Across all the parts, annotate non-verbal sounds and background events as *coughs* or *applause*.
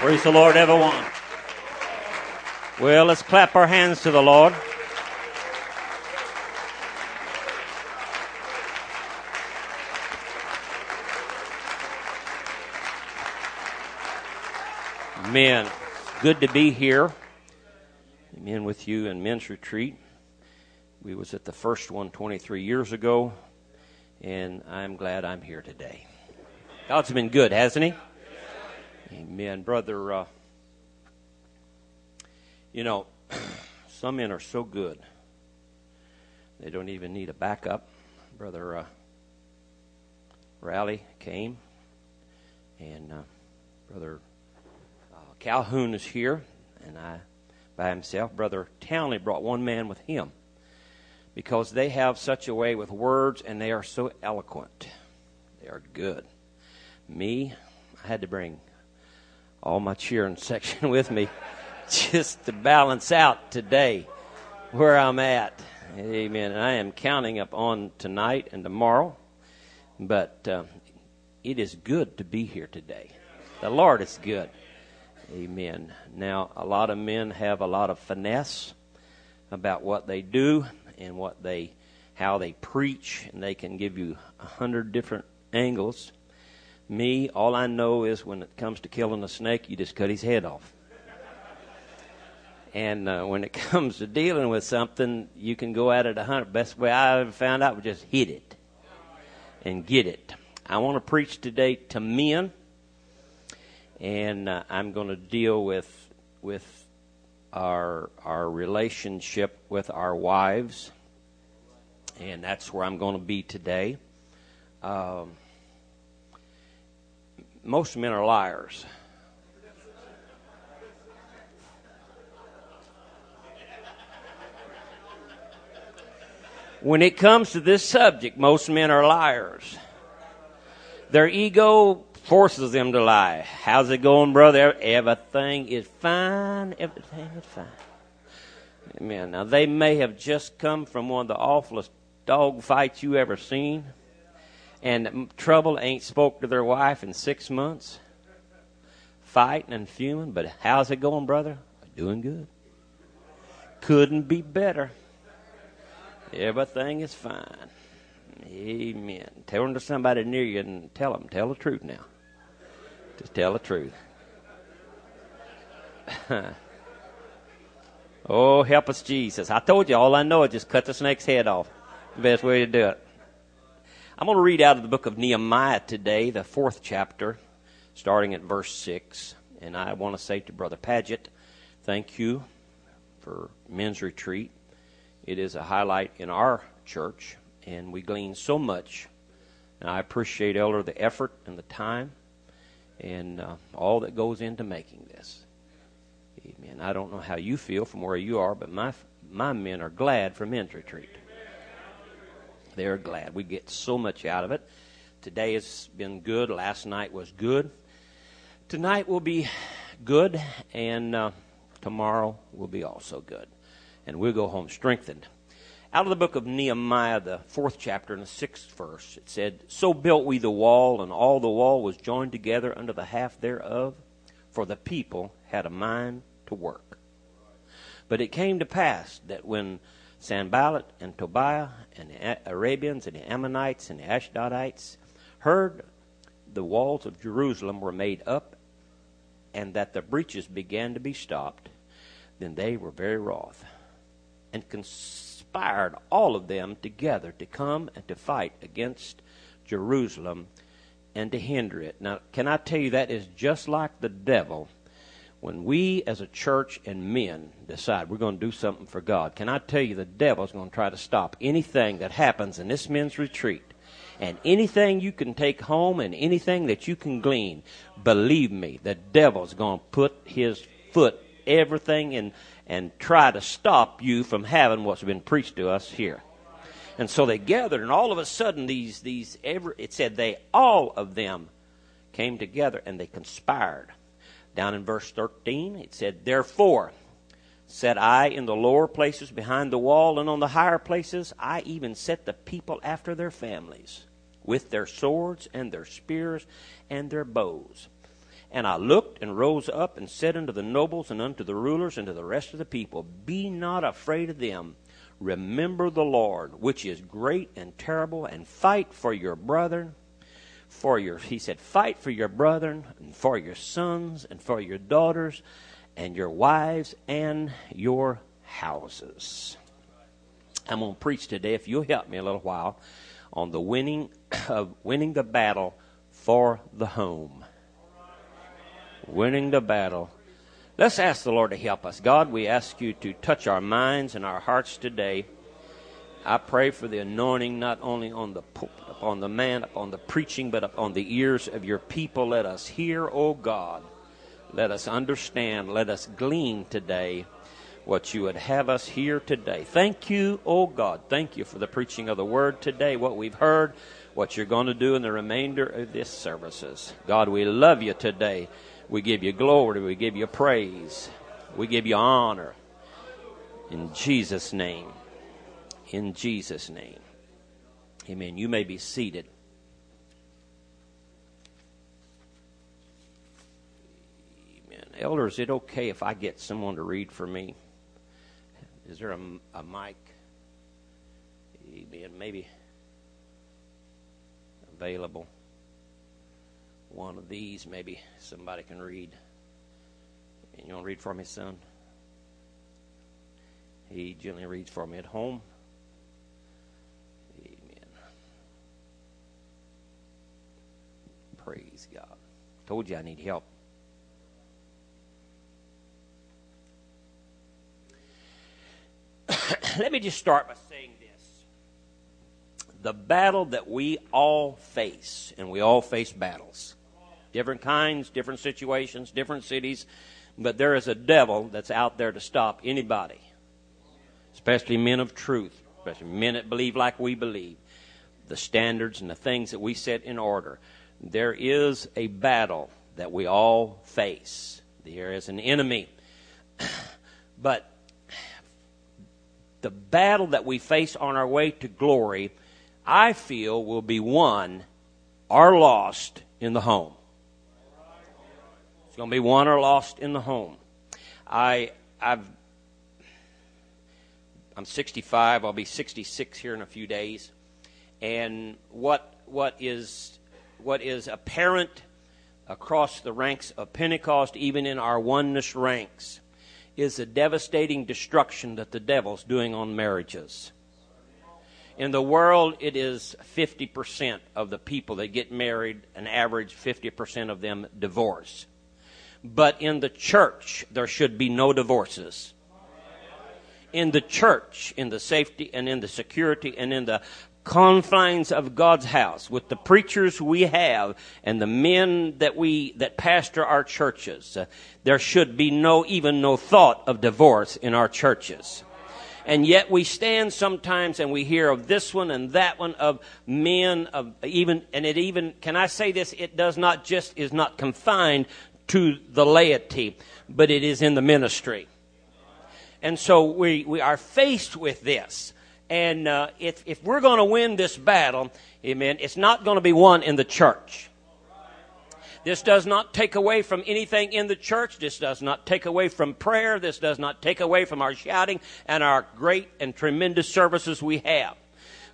Praise the Lord, everyone. Well, let's clap our hands to the Lord. Men, good to be here. Men with you in men's retreat. We was at the first one 23 years ago, and I'm glad I'm here today. God's been good, hasn't he? Amen. Brother, uh, you know, *clears throat* some men are so good, they don't even need a backup. Brother uh, Raleigh came, and uh, Brother uh, Calhoun is here, and I by himself. Brother Townley brought one man with him because they have such a way with words and they are so eloquent. They are good. Me, I had to bring all my cheering *laughs* section with me just to balance out today where I'm at. Amen. And I am counting up on tonight and tomorrow, but uh, it is good to be here today. The Lord is good. Amen. Now, a lot of men have a lot of finesse about what they do and what they, how they preach, and they can give you a hundred different angles. Me, all I know is when it comes to killing a snake, you just cut his head off. And uh, when it *laughs* comes to dealing with something, you can go at it a hundred. Best way I ever found out was just hit it and get it. I want to preach today to men, and uh, I'm going to deal with with our our relationship with our wives, and that's where I'm going to be today. Um, most men are liars. When it comes to this subject, most men are liars. Their ego forces them to lie. How's it going, brother? Everything is fine. Everything is fine. Amen. Now, they may have just come from one of the awfulest dog fights you ever seen and trouble ain't spoke to their wife in six months, fighting and fuming. But how's it going, brother? Doing good. Couldn't be better. Everything is fine. Amen. Tell to somebody near you and tell them, tell the truth now. Just tell the truth. *laughs* oh, help us, Jesus. I told you, all I know is just cut the snake's head off. The best way to do it. I'm going to read out of the book of Nehemiah today, the fourth chapter, starting at verse 6. And I want to say to Brother Paget, thank you for men's retreat. It is a highlight in our church, and we glean so much. And I appreciate, Elder, the effort and the time and uh, all that goes into making this. Amen. I don't know how you feel from where you are, but my, my men are glad for men's retreat. They're glad. We get so much out of it. Today has been good. Last night was good. Tonight will be good, and uh, tomorrow will be also good. And we'll go home strengthened. Out of the book of Nehemiah, the fourth chapter and the sixth verse, it said, So built we the wall, and all the wall was joined together under the half thereof, for the people had a mind to work. But it came to pass that when Sanballat and Tobiah and the Arabians and the Ammonites and the Ashdodites heard the walls of Jerusalem were made up and that the breaches began to be stopped, then they were very wroth and conspired all of them together to come and to fight against Jerusalem and to hinder it. Now, can I tell you that is just like the devil when we as a church and men decide we're going to do something for God, can I tell you the devil's going to try to stop anything that happens in this men's retreat? And anything you can take home and anything that you can glean, believe me, the devil's going to put his foot everything and and try to stop you from having what's been preached to us here. And so they gathered, and all of a sudden, these these every it said they all of them came together and they conspired down in verse 13, it said, Therefore, set I in the lower places behind the wall, and on the higher places I even set the people after their families, with their swords and their spears and their bows. And I looked and rose up and said unto the nobles and unto the rulers and to the rest of the people, Be not afraid of them. Remember the Lord, which is great and terrible, and fight for your brethren. For your, he said, fight for your brethren, and for your sons, and for your daughters, and your wives, and your houses. I'm going to preach today, if you'll help me a little while, on the winning *coughs* of winning the battle for the home winning the battle. Let's ask the Lord to help us. God, we ask you to touch our minds and our hearts today. I pray for the anointing not only on the pulpit, upon the man, upon the preaching, but upon the ears of your people. Let us hear, O God. Let us understand. Let us glean today what you would have us hear today. Thank you, O God. Thank you for the preaching of the word today, what we've heard, what you're going to do in the remainder of this services. God, we love you today. We give you glory. We give you praise. We give you honor. In Jesus' name. In Jesus' name. Amen. You may be seated. Amen. Elder, is it okay if I get someone to read for me? Is there a, a mic? Amen. Maybe available one of these, maybe somebody can read. And you want to read for me, son? He generally reads for me at home. Amen. Praise God. Told you I need help. *coughs* Let me just start by saying this. The battle that we all face, and we all face battles, different kinds, different situations, different cities. But there is a devil that's out there to stop anybody, especially men of truth, especially men that believe like we believe, the standards and the things that we set in order. There is a battle that we all face. There is an enemy. *clears throat* But the battle that we face on our way to glory, I feel, will be won or lost in the home It's going to be won or lost in the home. I, I've, I'm 65. I'll be 66 here in a few days. And what, what is, what is apparent across the ranks of Pentecost, even in our oneness ranks, is the devastating destruction that the devil's doing on marriages. In the world, it is 50% of the people that get married, an average 50% of them divorce. But in the church, there should be no divorces. In the church, in the safety and in the security and in the confines of God's house with the preachers we have and the men that we that pastor our churches uh, there should be no even no thought of divorce in our churches and yet we stand sometimes and we hear of this one and that one of men of even and it even can I say this it does not just is not confined to the laity, but it is in the ministry. And so we, we are faced with this. And uh, if, if we're going to win this battle, amen, it's not going to be won in the church. This does not take away from anything in the church. This does not take away from prayer. This does not take away from our shouting and our great and tremendous services we have.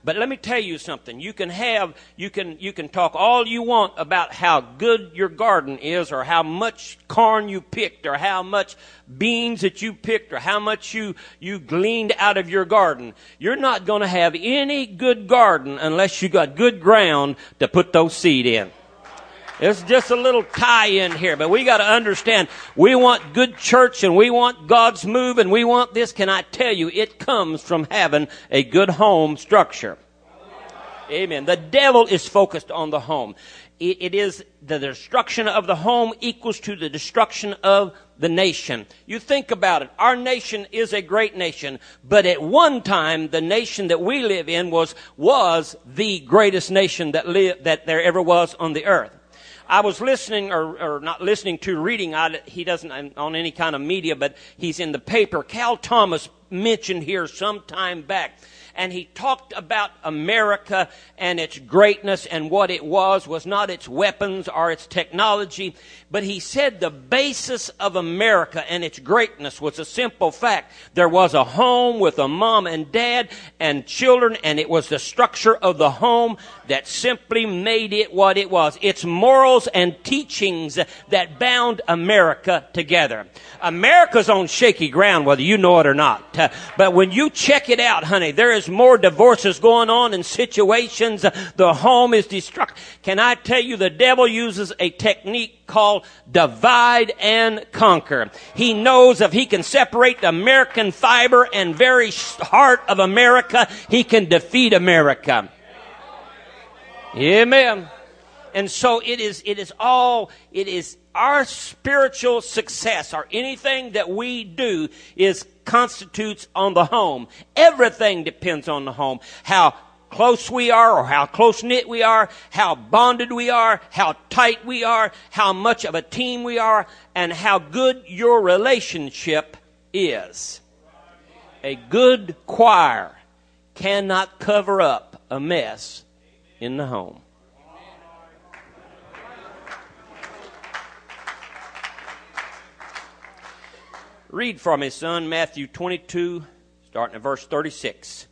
But let me tell you something. You can have, you can, you can talk all you want about how good your garden is or how much corn you picked or how much beans that you picked or how much you, you gleaned out of your garden. You're not going to have any good garden unless you got good ground to put those seed in. It's just a little tie in here, but we got to understand we want good church and we want God's move and we want this. Can I tell you, it comes from having a good home structure. Amen. The devil is focused on the home. It, it is the destruction of the home equals to the destruction of the nation. You think about it. Our nation is a great nation, but at one time, the nation that we live in was, was the greatest nation that lived, that there ever was on the earth. I was listening, or, or not listening to, reading. I, he doesn't on any kind of media, but he's in the paper. Cal Thomas mentioned here some time back and he talked about America and its greatness and what it was was not its weapons or its technology, but he said the basis of America and its greatness was a simple fact. There was a home with a mom and dad and children, and it was the structure of the home that simply made it what it was. Its morals and teachings that bound America together. America's on shaky ground, whether you know it or not. Uh, but when you check it out, honey, there is more divorces going on in situations. The home is destructive. Can I tell you, the devil uses a technique called divide and conquer. He knows if he can separate the American fiber and very heart of America, he can defeat America. Amen. And so it is, it is all, it is our spiritual success or anything that we do is constitutes on the home. Everything depends on the home. How close we are or how close knit we are, how bonded we are, how tight we are, how much of a team we are, and how good your relationship is. A good choir cannot cover up a mess in the home. Read for me, son, Matthew 22, starting at verse 36.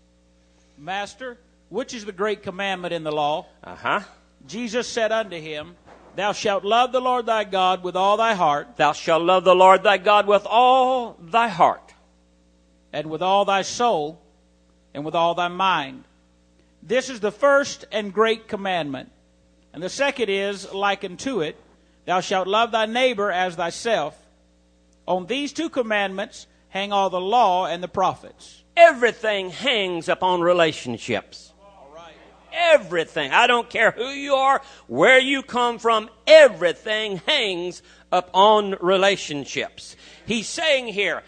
Master, which is the great commandment in the law? Uh huh. Jesus said unto him, Thou shalt love the Lord thy God with all thy heart, Thou shalt love the Lord thy God with all thy heart, and with all thy soul, and with all thy mind. This is the first and great commandment. And the second is like unto it, Thou shalt love thy neighbor as thyself. On these two commandments hang all the law and the prophets. Everything hangs upon relationships. Everything. I don't care who you are, where you come from, everything hangs upon relationships. He's saying here,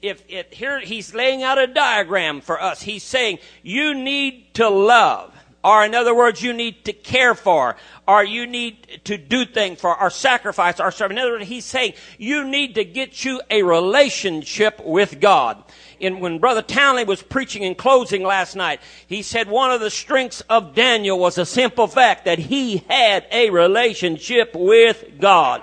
if it, here he's laying out a diagram for us. He's saying you need to love, or in other words, you need to care for, or you need to do things for, or sacrifice, or serve. In other words, he's saying you need to get you a relationship with God. And when Brother Townley was preaching in closing last night, he said one of the strengths of Daniel was a simple fact that he had a relationship with God.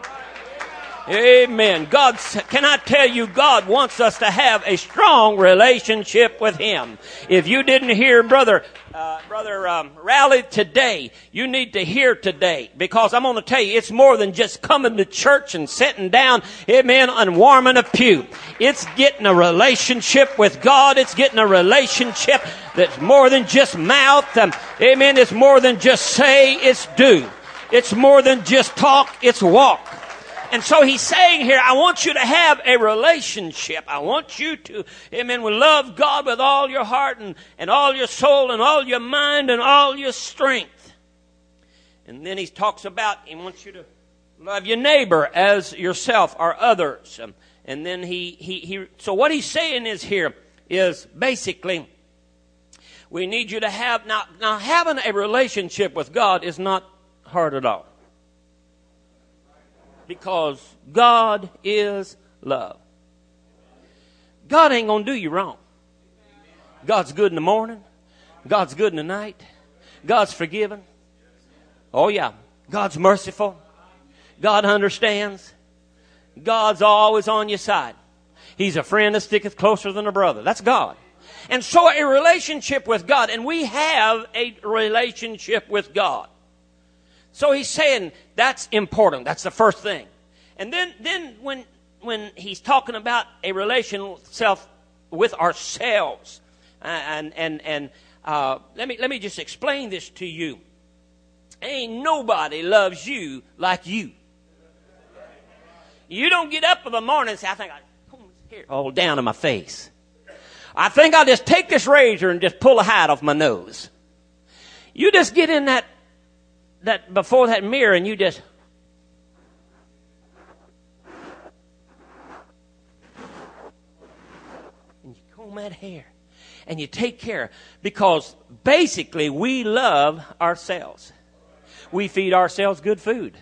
Amen. God, can I tell you, God wants us to have a strong relationship with Him. If you didn't hear Brother, uh, Brother um, Rally today, you need to hear today because I'm going to tell you, it's more than just coming to church and sitting down, amen, and warming a pew. It's getting a relationship with God. It's getting a relationship that's more than just mouth. Um, amen. It's more than just say, it's do. It's more than just talk, it's walk. And so he's saying here, I want you to have a relationship. I want you to, amen, we love God with all your heart and, and all your soul and all your mind and all your strength. And then he talks about, he wants you to love your neighbor as yourself or others. And then he, he, he, so what he's saying is here is basically, we need you to have, now, now having a relationship with God is not hard at all because God is love. God ain't going to do you wrong. God's good in the morning. God's good in the night. God's forgiven. Oh, yeah. God's merciful. God understands. God's always on your side. He's a friend that sticketh closer than a brother. That's God. And so a relationship with God, and we have a relationship with God. So he's saying that's important. That's the first thing. And then, then when, when he's talking about a relation self with ourselves, uh, and, and, and uh, let, me, let me just explain this to you. Ain't nobody loves you like you. You don't get up in the morning and say, I think I, here, all down in my face. I think I'll just take this razor and just pull a hide off my nose. You just get in that that before that mirror and you just and you comb that hair and you take care because basically we love ourselves. We feed ourselves good food.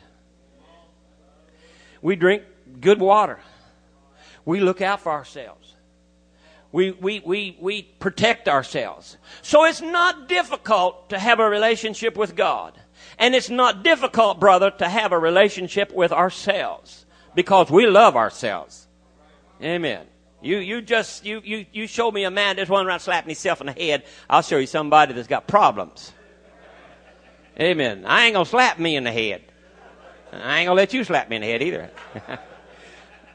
We drink good water. We look out for ourselves. we, we, we, we protect ourselves. So it's not difficult to have a relationship with God. And it's not difficult, brother, to have a relationship with ourselves because we love ourselves. Amen. You, you just, you, you, you show me a man that's running around slapping himself in the head. I'll show you somebody that's got problems. Amen. I ain't gonna slap me in the head. I ain't gonna let you slap me in the head either. *laughs*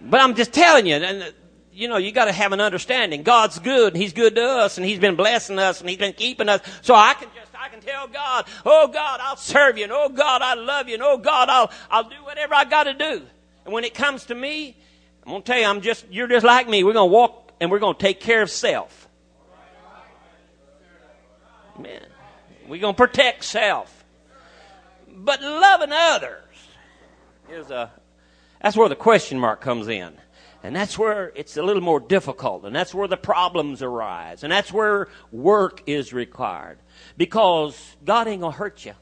but I'm just telling you, and you know, you got to have an understanding. God's good, and He's good to us, and He's been blessing us, and He's been keeping us. So I can tell God, oh God, I'll serve you, and oh God, I love you, and oh God, I'll, I'll do whatever I got to do. And when it comes to me, I'm gonna tell you, I'm just, you're just like me. We're gonna walk, and we're gonna take care of self. Amen. We're gonna protect self, but loving others is a. That's where the question mark comes in. And that's where it's a little more difficult, and that's where the problems arise, and that's where work is required. Because God ain't going to hurt you.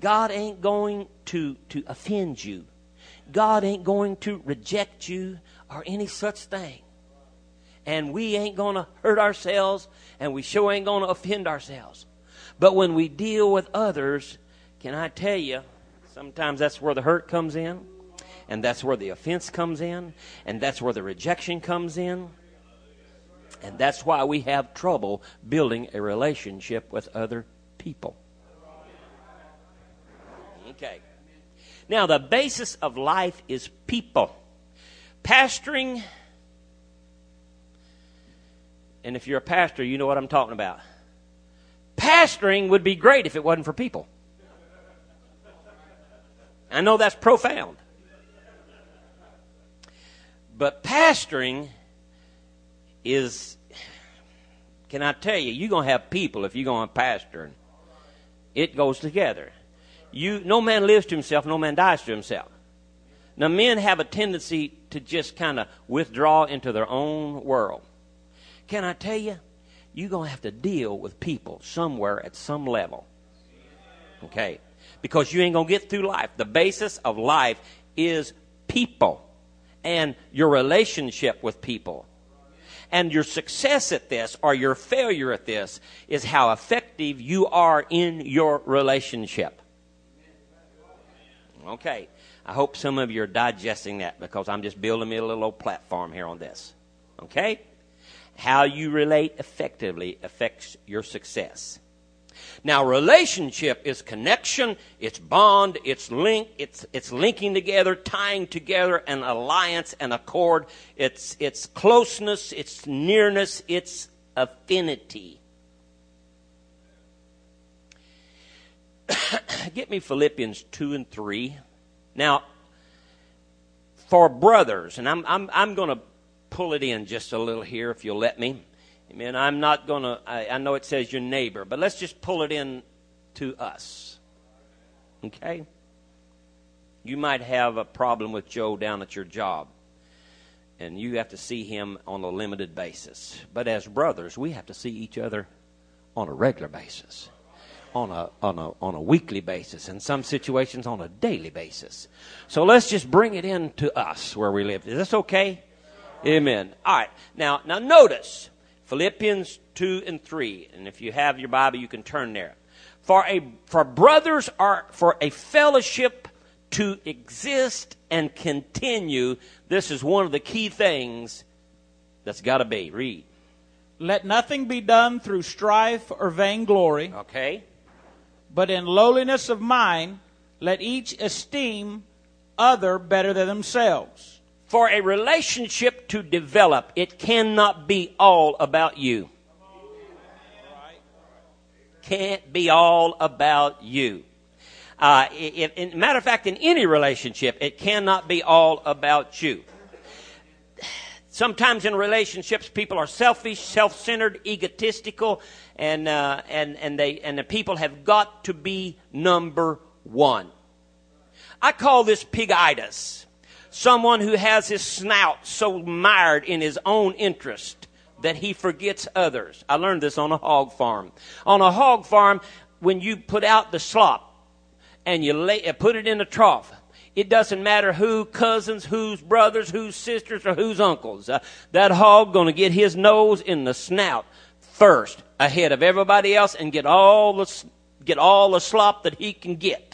God ain't going to, to offend you. God ain't going to reject you or any such thing. And we ain't going to hurt ourselves, and we sure ain't going to offend ourselves. But when we deal with others, can I tell you, sometimes that's where the hurt comes in and that's where the offense comes in, and that's where the rejection comes in. And that's why we have trouble building a relationship with other people. Okay. Now, the basis of life is people. Pastoring, and if you're a pastor, you know what I'm talking about. Pastoring would be great if it wasn't for people. I know that's profound. But pastoring is, can I tell you, you're to have people if you're to pastor. It goes together. You, no man lives to himself, no man dies to himself. Now, men have a tendency to just kind of withdraw into their own world. Can I tell you, you're to have to deal with people somewhere at some level. Okay? Because you ain't to get through life. The basis of life is people and your relationship with people. And your success at this or your failure at this is how effective you are in your relationship. Okay. I hope some of you are digesting that because I'm just building me a little old platform here on this. Okay? How you relate effectively affects your success. Now, relationship is connection, it's bond, it's link, it's, it's linking together, tying together an alliance an accord. It's, it's closeness, it's nearness, it's affinity. *coughs* Get me Philippians 2 and 3. Now, for brothers, and I'm, I'm, I'm going to pull it in just a little here if you'll let me. Amen. I'm not going to, I know it says your neighbor, but let's just pull it in to us. Okay? You might have a problem with Joe down at your job, and you have to see him on a limited basis. But as brothers, we have to see each other on a regular basis, on a, on a, on a weekly basis, in some situations on a daily basis. So let's just bring it in to us where we live. Is this okay? Amen. All right. Now, now notice Philippians 2 and 3. And if you have your Bible, you can turn there. For, a, for brothers are for a fellowship to exist and continue, this is one of the key things that's got to be. Read. Let nothing be done through strife or vainglory. Okay. But in lowliness of mind, let each esteem other better than themselves for a relationship to develop, it cannot be all about you. Can't be all about you. Uh, if, matter of fact, in any relationship, it cannot be all about you. Sometimes in relationships, people are selfish, self-centered, egotistical, and uh, and and they and the people have got to be number one. I call this pigitis. Someone who has his snout so mired in his own interest that he forgets others. I learned this on a hog farm. On a hog farm, when you put out the slop and you lay, put it in a trough, It doesn't matter who cousins, whose brothers, whose sisters, or whose uncles. Uh, that hog gonna get his nose in the snout first, ahead of everybody else, and get all the get all the slop that he can get.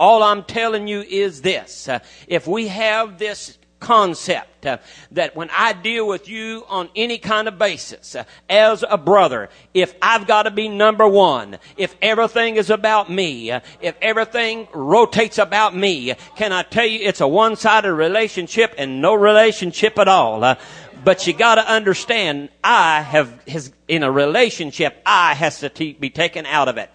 All I'm telling you is this: uh, if we have this concept uh, that when I deal with you on any kind of basis uh, as a brother, if I've got to be number one, if everything is about me, uh, if everything rotates about me, can I tell you it's a one-sided relationship and no relationship at all. Uh, but you got to understand, I have has, in a relationship, I has to t- be taken out of it.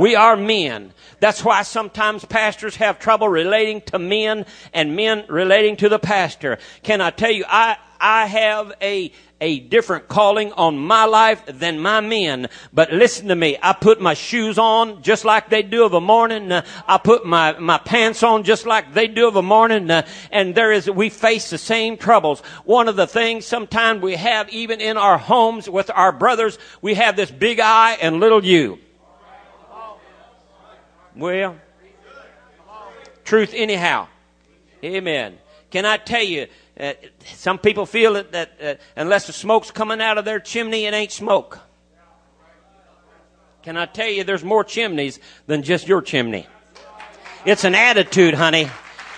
We are men. That's why sometimes pastors have trouble relating to men and men relating to the pastor. Can I tell you, I, I have a, a different calling on my life than my men. But listen to me. I put my shoes on just like they do of a morning. Uh, I put my, my pants on just like they do of a morning. Uh, and there is, we face the same troubles. One of the things sometimes we have even in our homes with our brothers, we have this big I and little you. Well, truth anyhow. Amen. Can I tell you, uh, some people feel that, that uh, unless the smoke's coming out of their chimney, it ain't smoke. Can I tell you, there's more chimneys than just your chimney. It's an attitude, honey.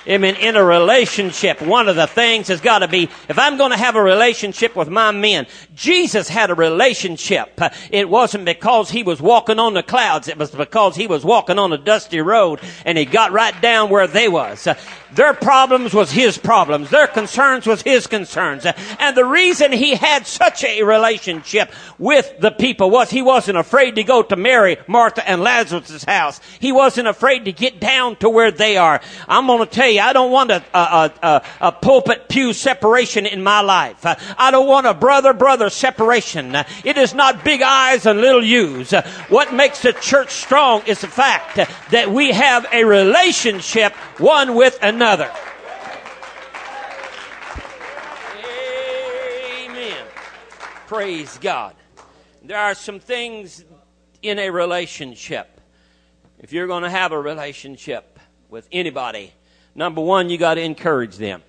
I mean, in a relationship, one of the things has got to be, if I'm going to have a relationship with my men, Jesus had a relationship. It wasn't because he was walking on the clouds. It was because he was walking on a dusty road and he got right down where they was. Their problems was his problems. Their concerns was his concerns. And the reason he had such a relationship with the people was he wasn't afraid to go to Mary, Martha, and Lazarus' house. He wasn't afraid to get down to where they are. I'm going to tell you, I don't want a, a, a, a pulpit pew separation in my life. I don't want a brother-brother separation. It is not big eyes and little U's. What makes the church strong is the fact that we have a relationship one with another. Amen. Praise God. There are some things in a relationship. If you're going to have a relationship with anybody, number one, you got to encourage them.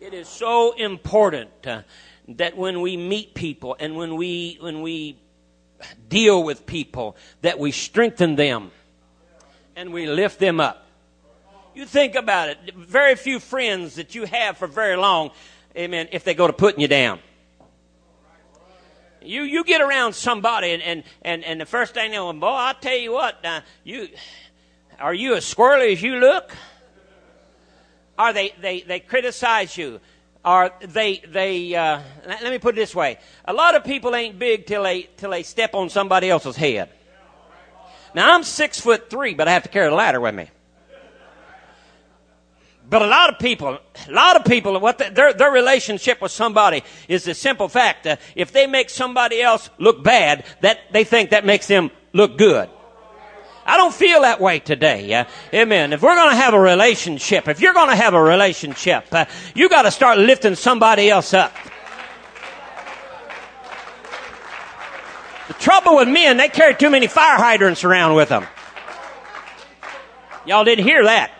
It is so important uh, that when we meet people and when we when we deal with people that we strengthen them and we lift them up. You think about it. Very few friends that you have for very long, amen, if they go to putting you down. You, you get around somebody and, and, and, and the first thing they know, boy, I'll tell you what, uh, you, are you as squirrely as you look? Are they, they, they criticize you? Are they, they, uh, let me put it this way. A lot of people ain't big till they, till they step on somebody else's head. Now I'm six foot three, but I have to carry a ladder with me. But a lot of people, a lot of people, what the, their their relationship with somebody is the simple fact that if they make somebody else look bad, that they think that makes them look good. I don't feel that way today. Uh, amen. If we're going to have a relationship, if you're going to have a relationship, uh, you got to start lifting somebody else up. The trouble with men, they carry too many fire hydrants around with them. Y'all didn't hear that.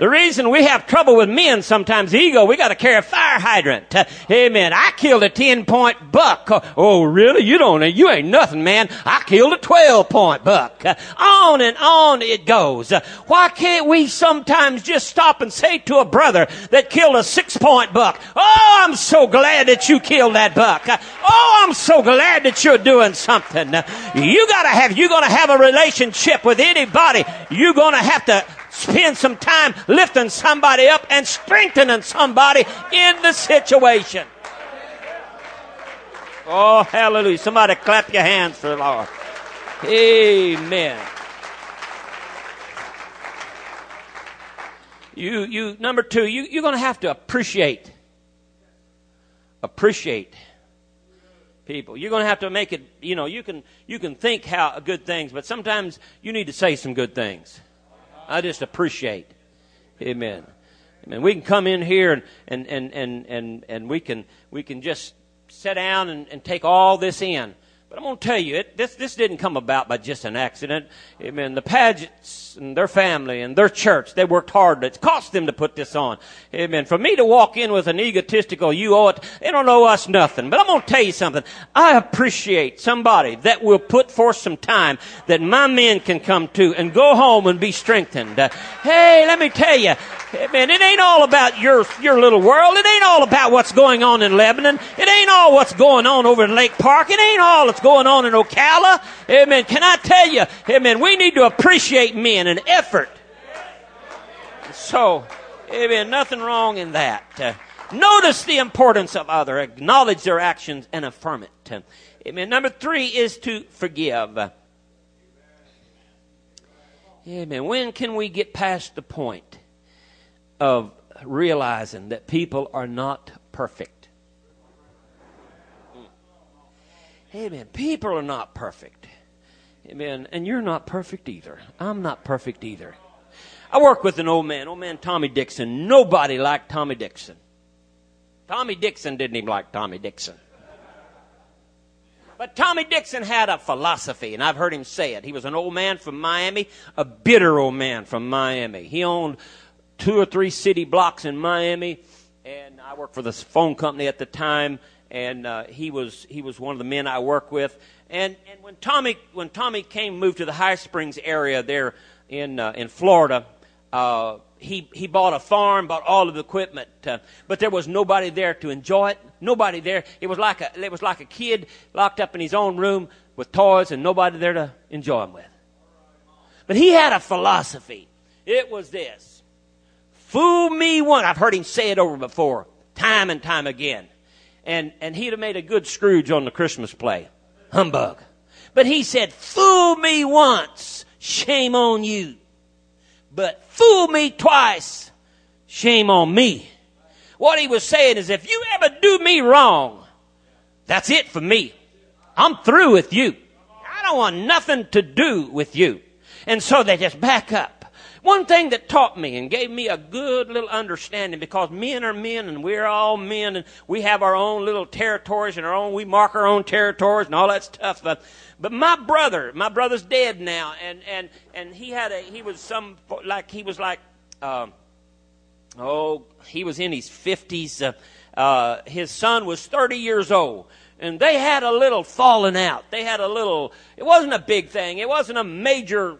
The reason we have trouble with men sometimes, ego, we got to carry a fire hydrant. Uh, amen. I killed a 10 point buck. Oh, really? You don't, you ain't nothing, man. I killed a 12 point buck. Uh, on and on it goes. Uh, why can't we sometimes just stop and say to a brother that killed a six point buck, Oh, I'm so glad that you killed that buck. Uh, oh, I'm so glad that you're doing something. Uh, you gotta have, you're gonna have a relationship with anybody. You're gonna have to spend some time lifting somebody up and strengthening somebody in the situation. Oh, hallelujah. Somebody clap your hands for the Lord. Amen. You, you, number two, you, you're going to have to appreciate, appreciate people. You're going to have to make it, you know, you can, you can think how good things, but sometimes you need to say some good things. I just appreciate. Amen. Amen. We can come in here and, and, and, and, and, and we can we can just sit down and, and take all this in. But I'm going to tell you, it, this, this didn't come about by just an accident. Amen. The Pagets and their family and their church, they worked hard. It cost them to put this on. Amen. For me to walk in with an egotistical, you owe it, they don't owe us nothing. But I'm going to tell you something. I appreciate somebody that will put forth some time that my men can come to and go home and be strengthened. Uh, hey, let me tell you, Man, it ain't all about your, your little world. It ain't all about what's going on in Lebanon. It ain't all what's going on over in Lake Park. It ain't all going on in Ocala. Amen. Can I tell you, amen, we need to appreciate men and effort. So, amen, nothing wrong in that. Uh, notice the importance of other. Acknowledge their actions and affirm it. Amen. Number three is to forgive. Amen. When can we get past the point of realizing that people are not perfect. Amen. People are not perfect. Amen. And you're not perfect either. I'm not perfect either. I work with an old man, old man Tommy Dixon. Nobody liked Tommy Dixon. Tommy Dixon didn't even like Tommy Dixon. But Tommy Dixon had a philosophy, and I've heard him say it. He was an old man from Miami, a bitter old man from Miami. He owned two or three city blocks in Miami, and I worked for the phone company at the time. And uh, he was he was one of the men I work with. And and when Tommy when Tommy came moved to the High Springs area there in uh, in Florida, uh, he he bought a farm, bought all of the equipment, uh, but there was nobody there to enjoy it. Nobody there. It was like a it was like a kid locked up in his own room with toys and nobody there to enjoy them with. But he had a philosophy. It was this: Fool me once. I've heard him say it over before, time and time again. And, and he'd have made a good Scrooge on the Christmas play. Humbug. But he said, fool me once, shame on you. But fool me twice, shame on me. What he was saying is, if you ever do me wrong, that's it for me. I'm through with you. I don't want nothing to do with you. And so they just back up. One thing that taught me and gave me a good little understanding because men are men and we're all men and we have our own little territories and our own, we mark our own territories and all that stuff. But, but my brother, my brother's dead now and, and, and he had a, he was some, like, he was like, um, oh, he was in his 50s. Uh, uh, his son was 30 years old and they had a little falling out. They had a little, it wasn't a big thing. It wasn't a major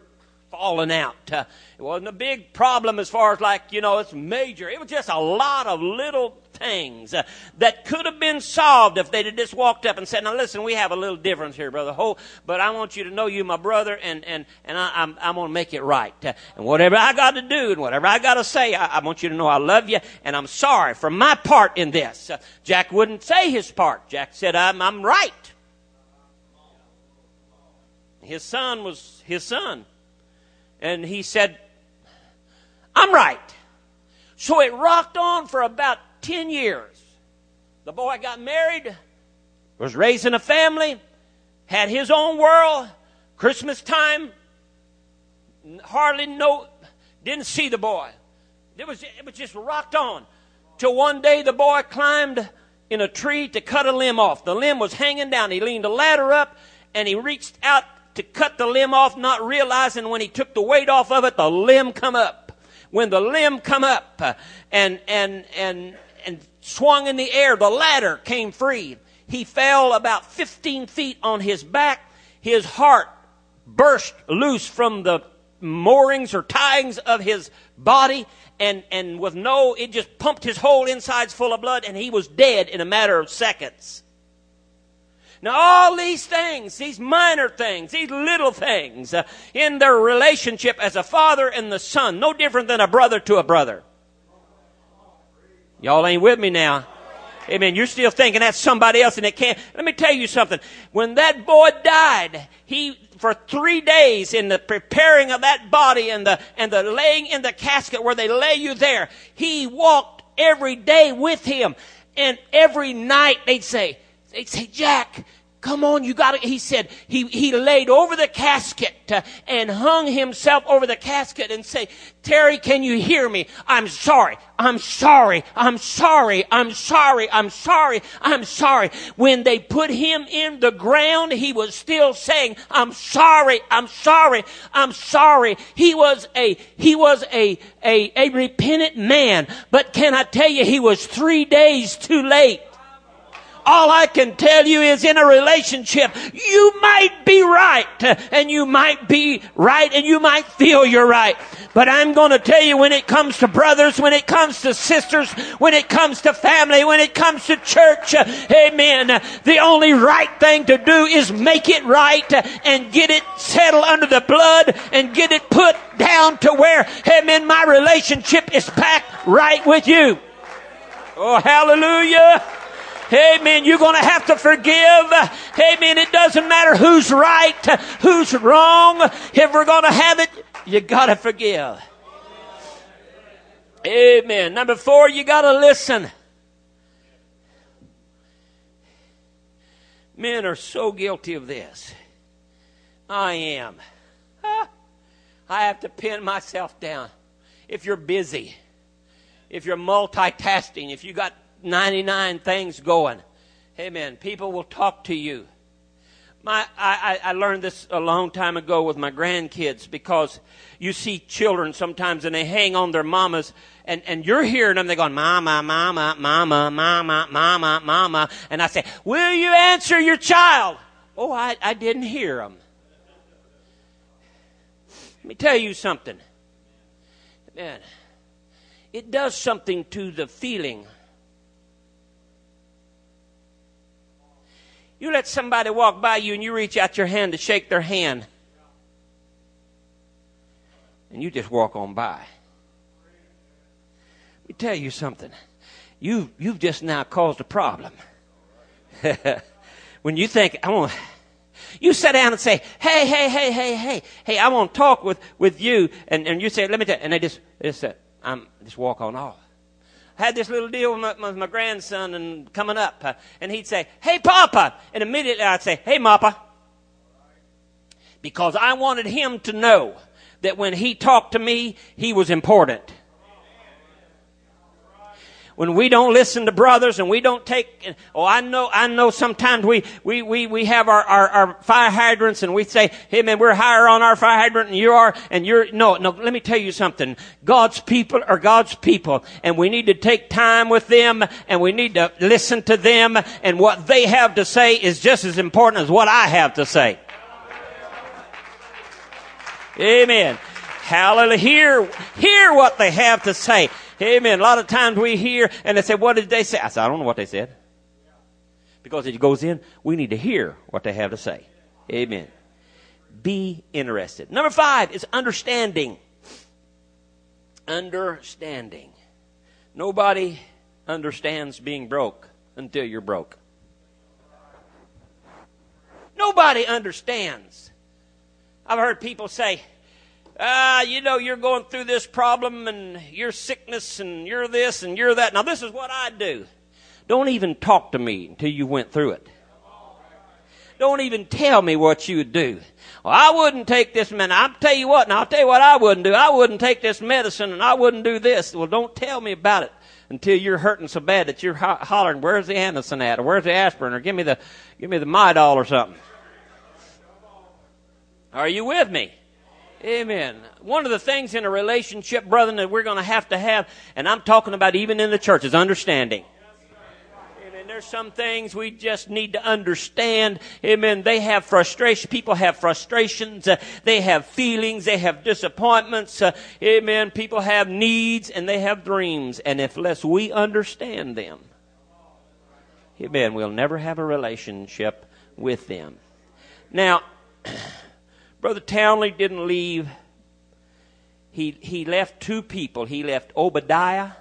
falling out. Uh, it wasn't a big problem as far as like, you know, it's major. It was just a lot of little things uh, that could have been solved if they'd just walked up and said, now listen, we have a little difference here, brother Ho, but I want you to know you my brother and, and, and I, am I'm, I'm going to make it right. Uh, and whatever I got to do and whatever I got to say, I, I, want you to know I love you and I'm sorry for my part in this. Uh, Jack wouldn't say his part. Jack said, I'm, I'm right. His son was his son. And he said, I'm right. So it rocked on for about 10 years. The boy got married, was raising a family, had his own world. Christmas time, hardly no, didn't see the boy. It was, it was just rocked on. Till one day the boy climbed in a tree to cut a limb off. The limb was hanging down. He leaned a ladder up and he reached out to cut the limb off, not realizing when he took the weight off of it, the limb come up. When the limb come up uh, and, and, and, and swung in the air, the ladder came free. He fell about 15 feet on his back. His heart burst loose from the moorings or tyings of his body and, and with no, it just pumped his whole insides full of blood and he was dead in a matter of seconds. Now, all these things, these minor things, these little things, uh, in their relationship as a father and the son, no different than a brother to a brother. Y'all ain't with me now. Amen. You're still thinking that's somebody else and it can't. Let me tell you something. When that boy died, he, for three days in the preparing of that body and the, and the laying in the casket where they lay you there, he walked every day with him. And every night they'd say, they'd say, Jack, Come on, you got to, he said, he, he laid over the casket uh, and hung himself over the casket and say, Terry, can you hear me? I'm sorry. I'm sorry. I'm sorry. I'm sorry. I'm sorry. I'm sorry. When they put him in the ground, he was still saying, I'm sorry. I'm sorry. I'm sorry. He was a, he was a, a, a repentant man. But can I tell you, he was three days too late. All I can tell you is in a relationship, you might be right and you might be right and you might feel you're right. But I'm going to tell you when it comes to brothers, when it comes to sisters, when it comes to family, when it comes to church, amen. The only right thing to do is make it right and get it settled under the blood and get it put down to where, amen, my relationship is back right with you. Oh, hallelujah. Amen. You're going to have to forgive. Amen. It doesn't matter who's right, who's wrong. If we're going to have it, you got to forgive. Amen. Number four, you got to listen. Men are so guilty of this. I am. I have to pin myself down. If you're busy, if you're multitasking, if you got 99 things going. Amen. People will talk to you. My, I, I learned this a long time ago with my grandkids because you see children sometimes and they hang on their mamas and, and you're hearing them, they're going, mama, mama, mama, mama, mama, mama. And I say, will you answer your child? Oh, I, I didn't hear them. Let me tell you something. Man, it does something to the feeling You let somebody walk by you and you reach out your hand to shake their hand. And you just walk on by. Let me tell you something. You, you've just now caused a problem. *laughs* when you think, I want, you sit down and say, hey, hey, hey, hey, hey, hey, I want to talk with, with you. And, and you say, let me tell. And they just, they just, I'm, just walk on off had this little deal with my, my grandson and coming up, uh, and he'd say, "Hey, Papa," and immediately I'd say, "Hey, Mappa," because I wanted him to know that when he talked to me, he was important when we don't listen to brothers and we don't take, oh, I know, I know sometimes we, we, we, we have our, our, our fire hydrants and we say, hey man, we're higher on our fire hydrant than you are and you're, no, no, let me tell you something. God's people are God's people and we need to take time with them and we need to listen to them and what they have to say is just as important as what I have to say. Amen. Hallelujah. Hear, hear what they have to say. Amen. A lot of times we hear and they say, what did they say? I said, I don't know what they said. Because it goes in, we need to hear what they have to say. Amen. Be interested. Number five is understanding. Understanding. Nobody understands being broke until you're broke. Nobody understands. I've heard people say, ah, you know, you're going through this problem and your sickness and you're this and you're that. Now, this is what I do. Don't even talk to me until you went through it. Don't even tell me what you would do. Well, I wouldn't take this medicine. I'll tell you what, and I'll tell you what I wouldn't do. I wouldn't take this medicine and I wouldn't do this. Well, don't tell me about it until you're hurting so bad that you're ho- hollering, where's the Anacin at? Or where's the aspirin? Or give me the, give me the Midol or something. Are you with me? Amen. One of the things in a relationship, brother, that we're going to have to have, and I'm talking about even in the church, is understanding. Amen. There's some things we just need to understand. Amen. They have frustration. People have frustrations. Uh, they have feelings. They have disappointments. Uh, amen. People have needs and they have dreams. And if unless we understand them, amen, we'll never have a relationship with them. Now, *clears throat* Brother Townley didn't leave. He, he left two people. He left Obadiah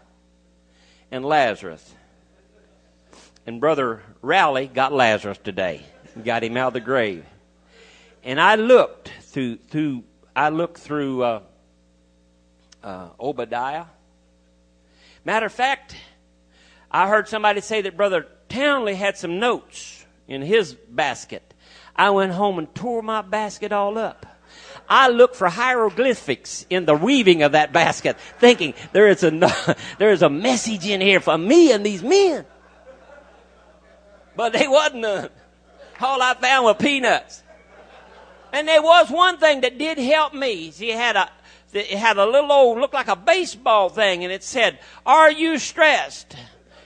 and Lazarus. And Brother Rowley got Lazarus today. Got him out of the grave. And I looked through, through I looked through uh, uh, Obadiah. Matter of fact, I heard somebody say that Brother Townley had some notes in his basket. I went home and tore my basket all up. I looked for hieroglyphics in the weaving of that basket, thinking there is a *laughs* there is a message in here for me and these men. But there wasn't none. All I found were peanuts. And there was one thing that did help me. She had a it had a little old looked like a baseball thing, and it said, "Are you stressed?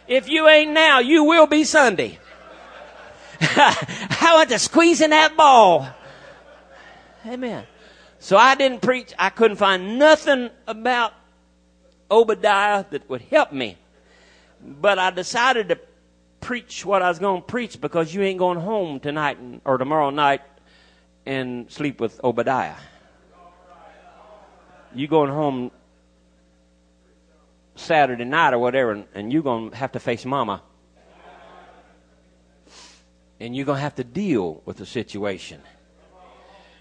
If you ain't now, you will be Sunday." I went to squeezing that ball. Amen. So I didn't preach. I couldn't find nothing about Obadiah that would help me. But I decided to preach what I was going to preach because you ain't going home tonight or tomorrow night and sleep with Obadiah. You going home Saturday night or whatever, and, you're going to have to face Mama and you're going to have to deal with the situation.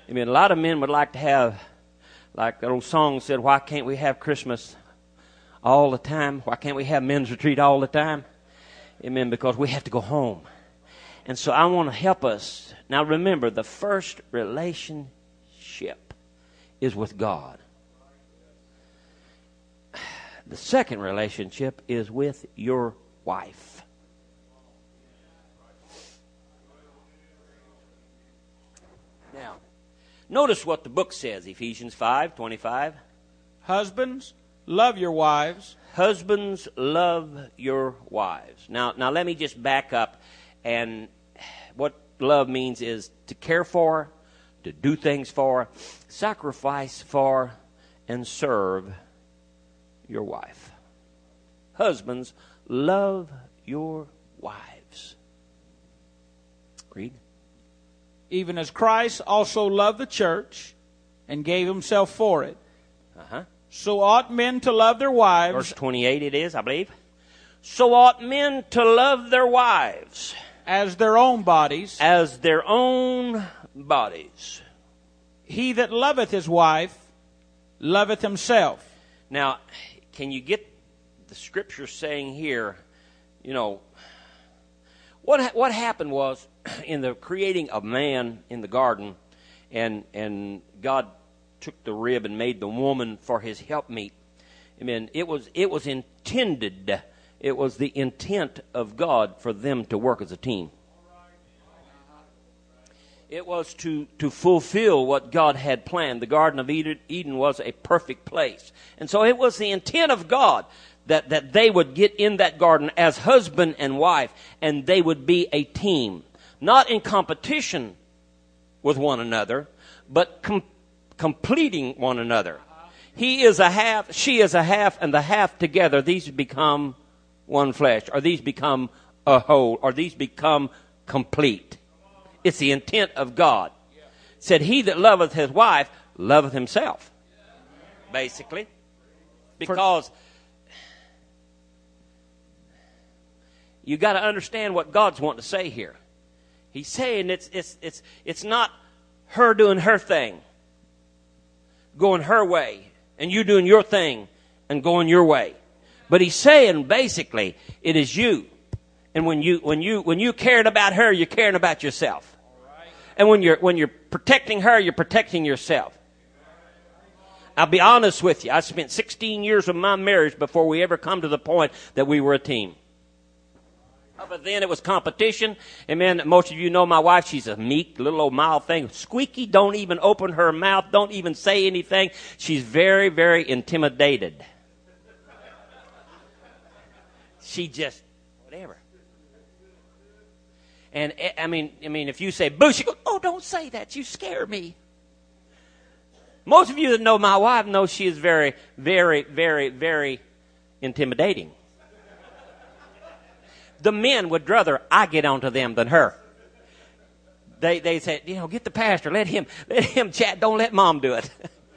I mean, a lot of men would like to have, like that old song said, why can't we have Christmas all the time? Why can't we have men's retreat all the time? Amen, because we have to go home. And so I want to help us. Now remember, the first relationship is with God. The second relationship is with your wife. Notice what the book says, Ephesians 5 25. Husbands, love your wives. Husbands, love your wives. Now, now let me just back up. And what love means is to care for, to do things for, sacrifice for, and serve your wife. Husbands, love your wives. Read even as Christ also loved the church and gave himself for it. Uh-huh. So ought men to love their wives. Verse 28 it is, I believe. So ought men to love their wives. As their own bodies. As their own bodies. He that loveth his wife loveth himself. Now, can you get the scripture saying here, you know, what, what happened was *clears throat* in the creating of man in the garden, and and God took the rib and made the woman for his helpmeet. I mean, it was it was intended. It was the intent of God for them to work as a team. It was to, to fulfill what God had planned. The Garden of Eden was a perfect place. And so it was the intent of God that, that they would get in that garden as husband and wife, and they would be a team not in competition with one another, but com- completing one another. He is a half, she is a half, and the half together, these become one flesh, or these become a whole, or these become complete. It's the intent of God. said, He that loveth his wife loveth himself. Basically. Because you got to understand what God's wanting to say here. He's saying it's, it's, it's, it's not her doing her thing, going her way, and you doing your thing and going your way. But he's saying basically, it is you. And when you, when you, when you caring about her, you're caring about yourself. And when you're, when you're protecting her, you're protecting yourself. I'll be honest with you. I spent 16 years of my marriage before we ever come to the point that we were a team. But then it was competition. And most of you know my wife. She's a meek, little old mild thing. Squeaky, don't even open her mouth, don't even say anything. She's very, very intimidated. She just, whatever. And eh, I mean, I mean, if you say boo, she goes, "Oh, don't say that. You scare me." Most of you that know my wife know she is very, very, very, very intimidating the men would rather I get onto them than her. They, they said, you know, get the pastor, let him, let him chat, don't let mom do it.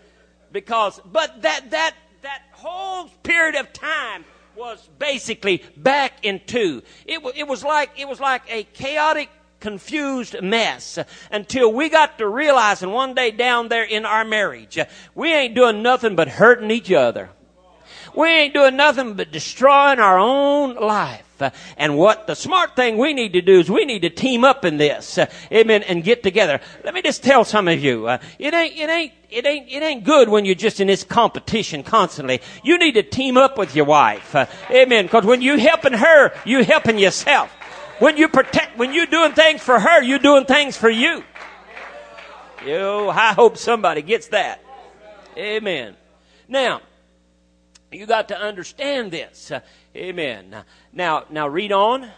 *laughs* because, but that, that, that whole period of time was basically back in two. It, it was like, it was like a chaotic confused mess until we got to realizing one day down there in our marriage, we ain't doing nothing but hurting each other. We ain't doing nothing but destroying our own life. Uh, and what the smart thing we need to do is we need to team up in this. Uh, amen. And get together. Let me just tell some of you, uh, it ain't, it ain't, it ain't, it ain't good when you're just in this competition constantly. You need to team up with your wife. Amen. Cause when you helping her, you helping yourself. When you protect, when you're doing things for her, you're doing things for you. Yo, I hope somebody gets that. Amen. Now, you got to understand this. Amen. Now, now read on.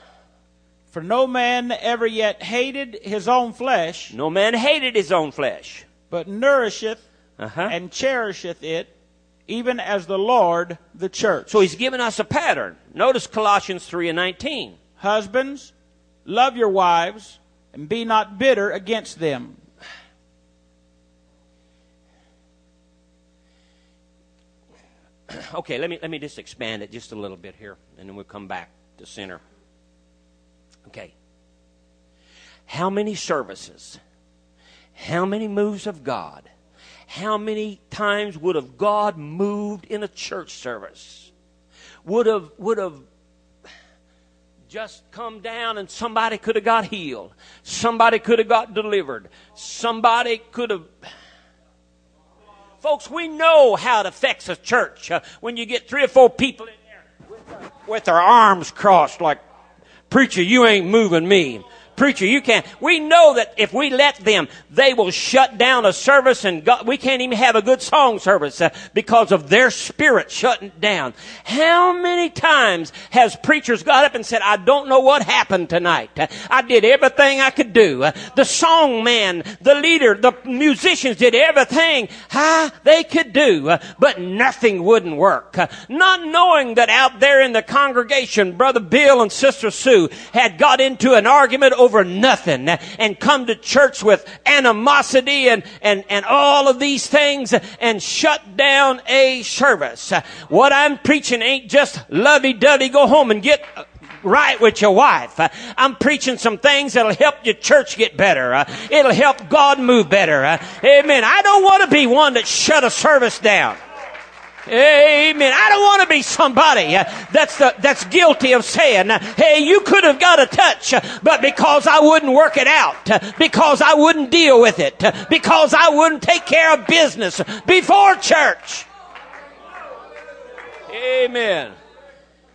For no man ever yet hated his own flesh, No man hated his own flesh. but nourisheth Uh-huh. and cherisheth it, even as the Lord the church. So he's given us a pattern. Notice Colossians 3 and 19. Husbands, love your wives, and be not bitter against them. *clears throat* Okay, let me, let me just expand it just a little bit here, and then we'll come back to center. Okay. How many services? How many moves of God? How many times would have God moved in a church service? Would have, would have just come down and somebody could have got healed. Somebody could have got delivered. Somebody could have. Folks, we know how it affects a church uh, when you get three or four people in there with their, with their arms crossed, like, Preacher, you ain't moving me. Preacher, you can't. We know that if we let them, they will shut down a service and God, we can't even have a good song service uh, because of their spirit shutting down. How many times has preachers got up and said, I don't know what happened tonight. I did everything I could do. The song man, the leader, the musicians did everything huh, they could do, but nothing wouldn't work. Not knowing that out there in the congregation, Brother Bill and Sister Sue had got into an argument over nothing and come to church with animosity and, and, and all of these things and shut down a service. What I'm preaching ain't just lovey-dovey, go home and get right with your wife. I'm preaching some things that'll help your church get better. It'll help God move better. Amen. I don't want to be one that shut a service down. Amen. I don't want to be somebody uh, that's the, that's guilty of saying, "Hey, you could have got a touch, uh, but because I wouldn't work it out, uh, because I wouldn't deal with it, because I wouldn't take care of business before church." Amen.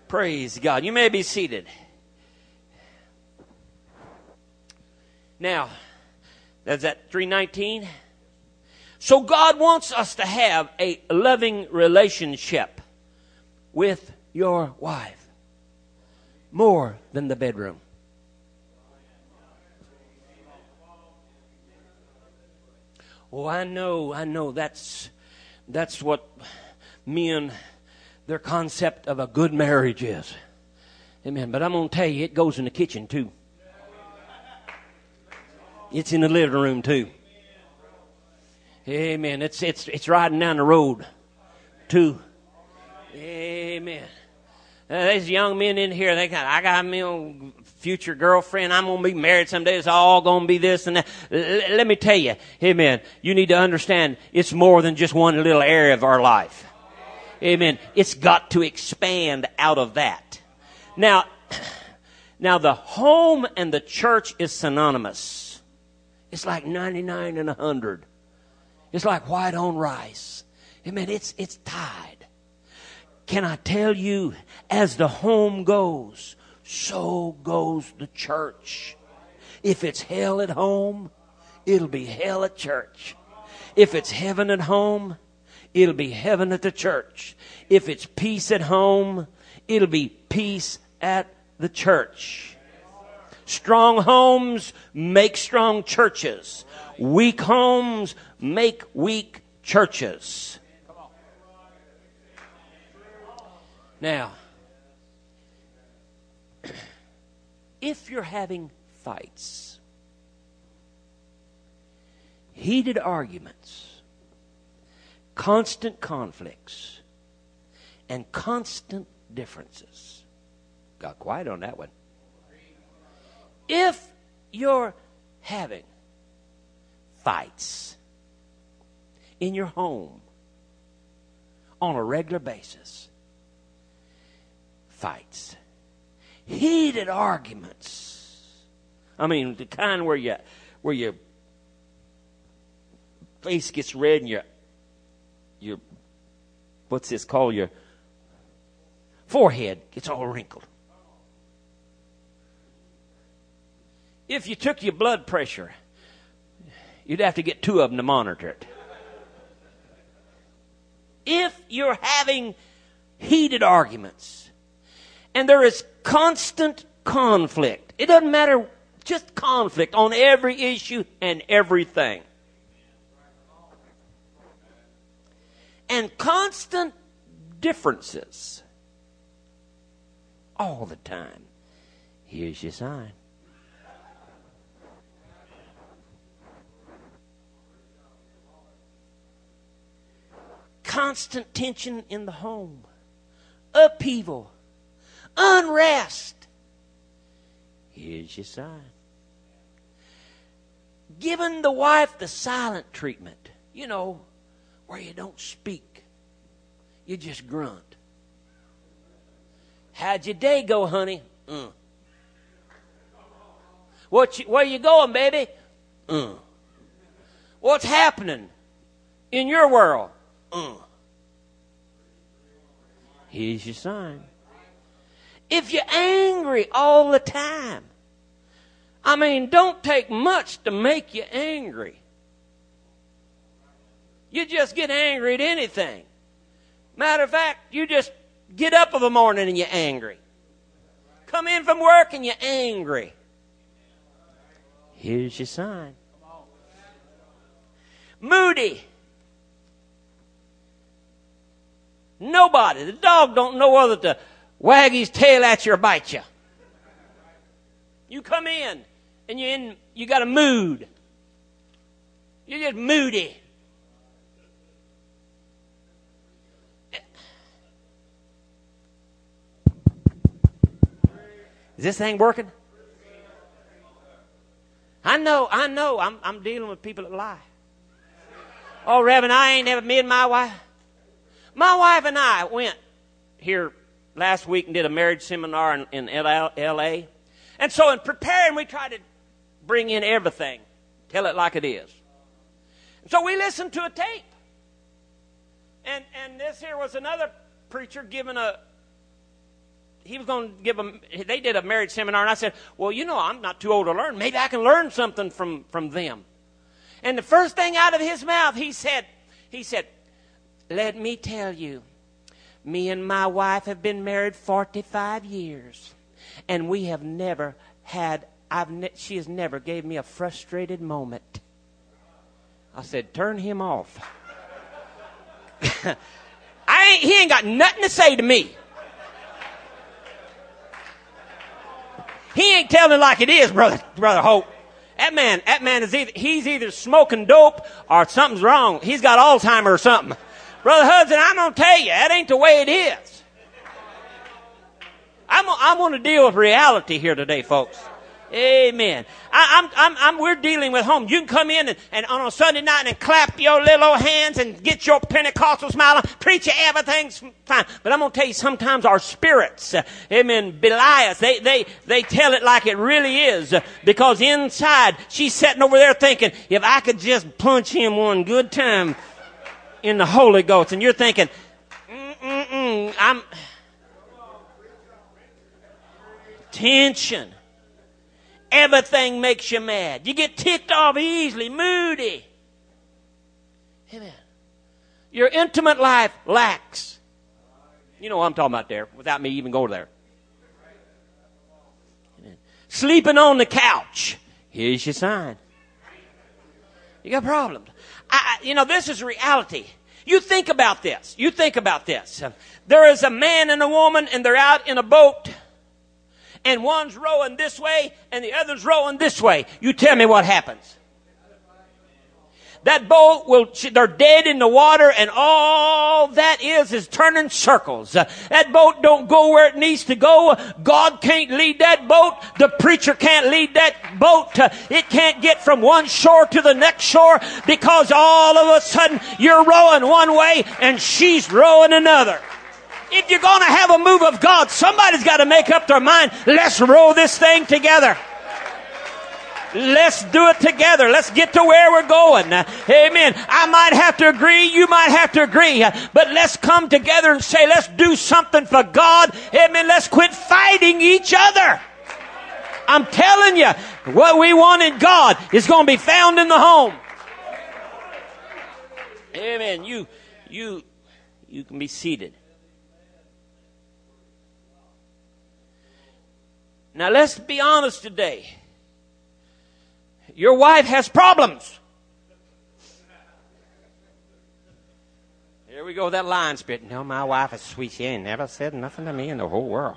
Praise God. You may be seated. Now, that's at 319. So God wants us to have a loving relationship with your wife more than the bedroom. Oh, I know, I know that's that's what men their concept of a good marriage is. Amen. But I'm going to tell you, it goes in the kitchen too. It's in the living room too. Amen. It's it's it's riding down the road too. Amen. Uh, there's young men in here. They got I got me a future girlfriend. I'm gonna be married someday. It's all gonna be this and that. L- let me tell you, Amen. You need to understand it's more than just one little area of our life. Amen. It's got to expand out of that. Now, *clears throat* now the home and the church is synonymous. It's like 99 and 100. It's like white on rice. Amen. It's, it's tied. Can I tell you, as the home goes, so goes the church. If it's hell at home, it'll be hell at church. If it's heaven at home, it'll be heaven at the church. If it's peace at home, it'll be peace at the church. Strong homes make strong churches. Weak homes make weak churches. Now, *clears throat* if you're having fights, heated arguments, constant conflicts, and constant differences, got quiet on that one. If you're having fights in your home on a regular basis, fights, heated arguments. I mean, the kind where you where your face gets red and your your what's this called your forehead gets all wrinkled. If you took your blood pressure, you'd have to get two of them to monitor it. If you're having heated arguments and there is constant conflict, it doesn't matter, just conflict on every issue and everything. And constant differences all the time. Here's your sign. Constant tension in the home, upheaval, unrest. Here's your sign. Giving the wife the silent treatment, you know, where you don't speak, you just grunt. How'd your day go, honey? Uh. What you, where you going, baby? Uh. What's happening in your world? Uh. Here's your sign. If you're angry all the time, I mean, don't take much to make you angry. You just get angry at anything. Matter of fact, you just get up of a morning and you're angry. Come in from work and you're angry. Here's your sign. Moody. Nobody. The dog don't know whether to wag his tail at you or bite you. You come in and you in you got a mood. You're just moody. Is this thing working? I know, I know. I'm, I'm dealing with people that lie. Oh, Reverend, I ain't never, me and my wife. My wife and I went here last week and did a marriage seminar in, in L.A. And so in preparing, we tried to bring in everything, tell it like it is. So we listened to a tape. And, and this here was another preacher giving a, he was going to give them, they did a marriage seminar, and I said, Well, you know, I'm not too old to learn. Maybe I can learn something from, from them. And the first thing out of his mouth, he said, He said, Let me tell you, me and my wife have been married 45 years, and we have never had, I've ne- she has never gave me a frustrated moment. I said, Turn him off. *laughs* I ain't, he ain't got nothing to say to me. He ain't telling like it is, brother, brother Hope. That man, that man is either, he's either smoking dope or something's wrong. He's got Alzheimer's or something. Brother Hudson, I'm going to tell you, that ain't the way it is. I'm, I'm going to deal with reality here today, folks. Amen. I, am I'm, I'm, we're dealing with home. You can come in and, and on a Sunday night and clap your little old hands and get your Pentecostal smile on, preach everything's fine. But I'm going to tell you, sometimes our spirits, uh, amen, belie us. They, they, they tell it like it really is. Uh, because inside, she's sitting over there thinking, if I could just punch him one good time in the Holy Ghost. And you're thinking, I'm, tension. Everything makes you mad. You get ticked off easily, moody. Amen. Your intimate life lacks. You know what I'm talking about there, without me even going there. Amen. Sleeping on the couch. Here's your sign. You got problems. I, you know, this is reality. You think about this. You think about this. There is a man and a woman, and they're out in a boat and one's rowing this way and the other's rowing this way. You tell me what happens. That boat will, they're dead in the water and all that is is turning circles. Uh, that boat don't go where it needs to go. God can't lead that boat. The preacher can't lead that boat. Uh, it can't get from one shore to the next shore because all of a sudden you're rowing one way and she's rowing another. If you're going to have a move of God, somebody's got to make up their mind. Let's row this thing together. Let's do it together. Let's get to where we're going. Amen. I might have to agree. You might have to agree. But let's come together and say, let's do something for God. Amen. Let's quit fighting each other. I'm telling you, what we want in God is going to be found in the home. Amen. You, you, you can be seated. Now let's be honest today. Your wife has problems. Here we go, that line spit. No, my wife is sweet. She ain't never said nothing to me in the whole world.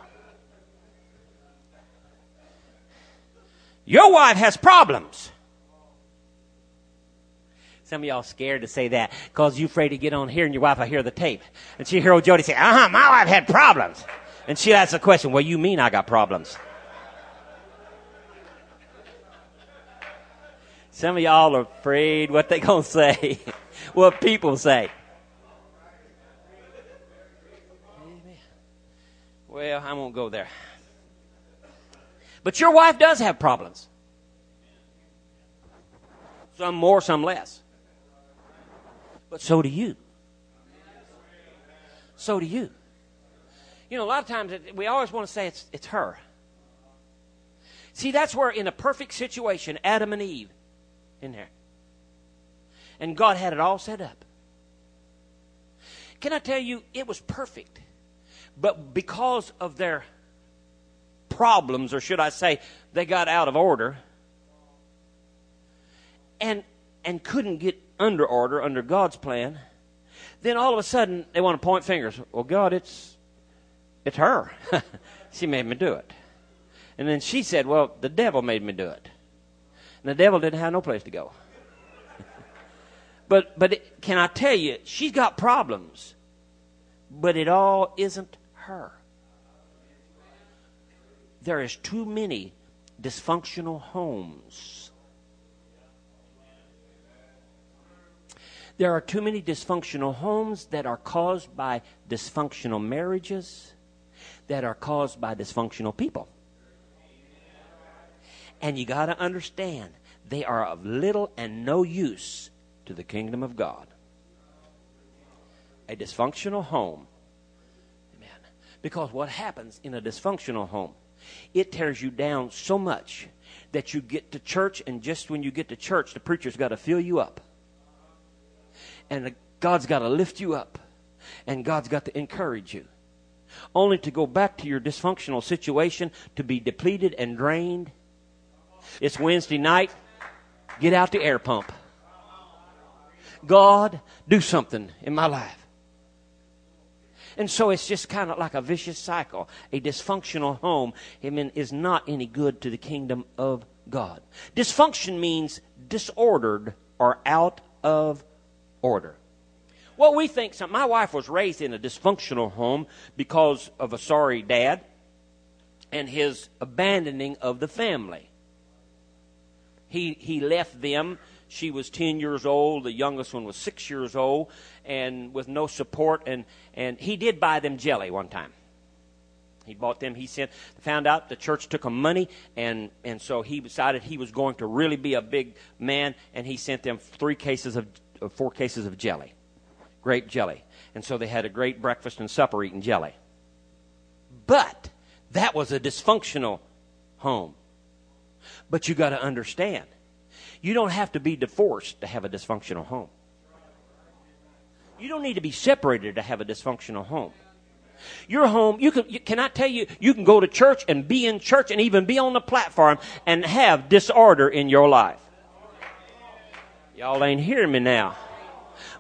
Your wife has problems. Some of y'all scared to say that because you afraid to get on here and your wife will hear the tape. And she hear old Jody say, uh-huh, my wife had problems. And she asks the question, well, you mean I got problems? Some of y'all are afraid what they gonna say, *laughs* what people say. Well, I won't go there. But your wife does have problems. Some more, some less. But so do you. So do you. You know, a lot of times we always want to say it's, it's her. See, that's where in a perfect situation, Adam and Eve in there. And God had it all set up. Can I tell you, it was perfect. But because of their problems, or should I say, they got out of order and, and couldn't get under order under God's plan, then all of a sudden they want to point fingers. Well, God, it's, it's her. *laughs* she made me do it. And then she said, Well, the devil made me do it. And the devil didn't have no place to go. but but it, can I tell you, she's got problems, but it all isn't her. There is too many dysfunctional homes. There are too many dysfunctional homes that are caused by dysfunctional marriages, that are caused by dysfunctional people. And you got to understand, they are of little and no use to the kingdom of God. A dysfunctional home. Amen. Because what happens in a dysfunctional home, it tears you down so much that you get to church, and just when you get to church, the preacher's got to fill you up. And God's got to lift you up. And God's got to encourage you. Only to go back to your dysfunctional situation, to be depleted and drained it's Wednesday night. Get out the air pump. God, do something in my life. And so it's just kind of like a vicious cycle. A dysfunctional home, is not any good to the kingdom of God. Dysfunction means disordered or out of order. Well, we think. My wife was raised in a dysfunctional home because of a sorry dad and his abandoning of the family. He, he left them. She was 10 years old. The youngest one was 6 years old and with no support. And, and he did buy them jelly one time. He bought them. He sent, found out the church took him money, and, and so he decided he was going to really be a big man, and he sent them three cases of, four cases of jelly, grape jelly. And so they had a great breakfast and supper eating jelly. But that was a dysfunctional home. But you got to understand, you don't have to be divorced to have a dysfunctional home. You don't need to be separated to have a dysfunctional home. Your home, you can, you, can I tell you, you can go to church and be in church and even be on the platform and have disorder in your life. Y'all ain't hearing me now.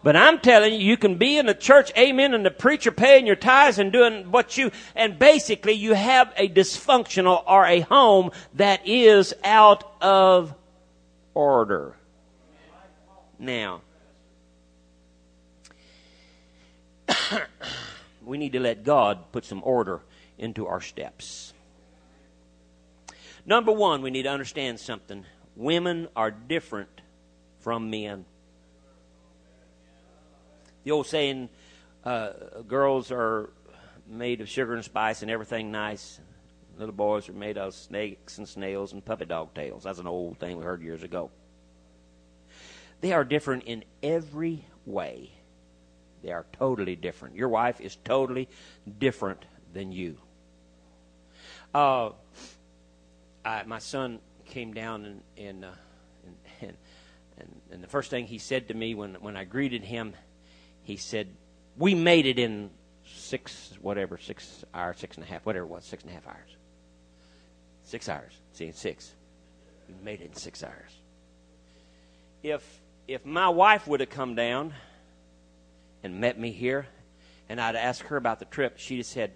But I'm telling you, you can be in the church, amen, and the preacher paying your tithes and doing what you, and basically you have a dysfunctional or a home that is out of order. Now, *coughs* we need to let God put some order into our steps. Number one, we need to understand something. Women are different from men. The old saying, uh, girls are made of sugar and spice and everything nice. Little boys are made of snakes and snails and puppy dog tails. That's an old thing we heard years ago. They are different in every way. They are totally different. Your wife is totally different than you. Uh, I, my son came down and and, uh, and and and the first thing he said to me when when I greeted him, he said, "We made it in six whatever six hours, six and a half, whatever it was, six and a half hours. Six hours. See, six. We made it in six hours. If if my wife would have come down and met me here, and I'd asked her about the trip, she'd have said,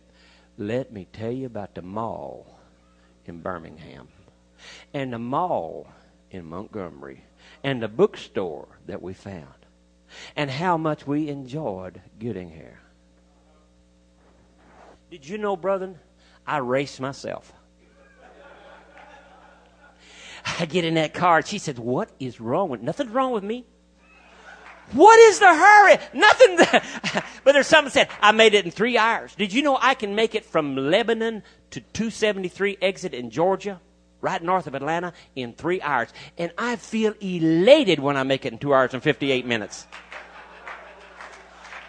Let me tell you about the mall in Birmingham, and the mall in Montgomery, and the bookstore that we found, and how much we enjoyed getting here. Did you know, brother? I race myself. I get in that car. She said, What is wrong with nothing's wrong with me? What is the hurry? Nothing. *laughs* but there's someone said, I made it in three hours. Did you know I can make it from Lebanon to 273 exit in Georgia, right north of Atlanta, in three hours? And I feel elated when I make it in two hours and 58 minutes.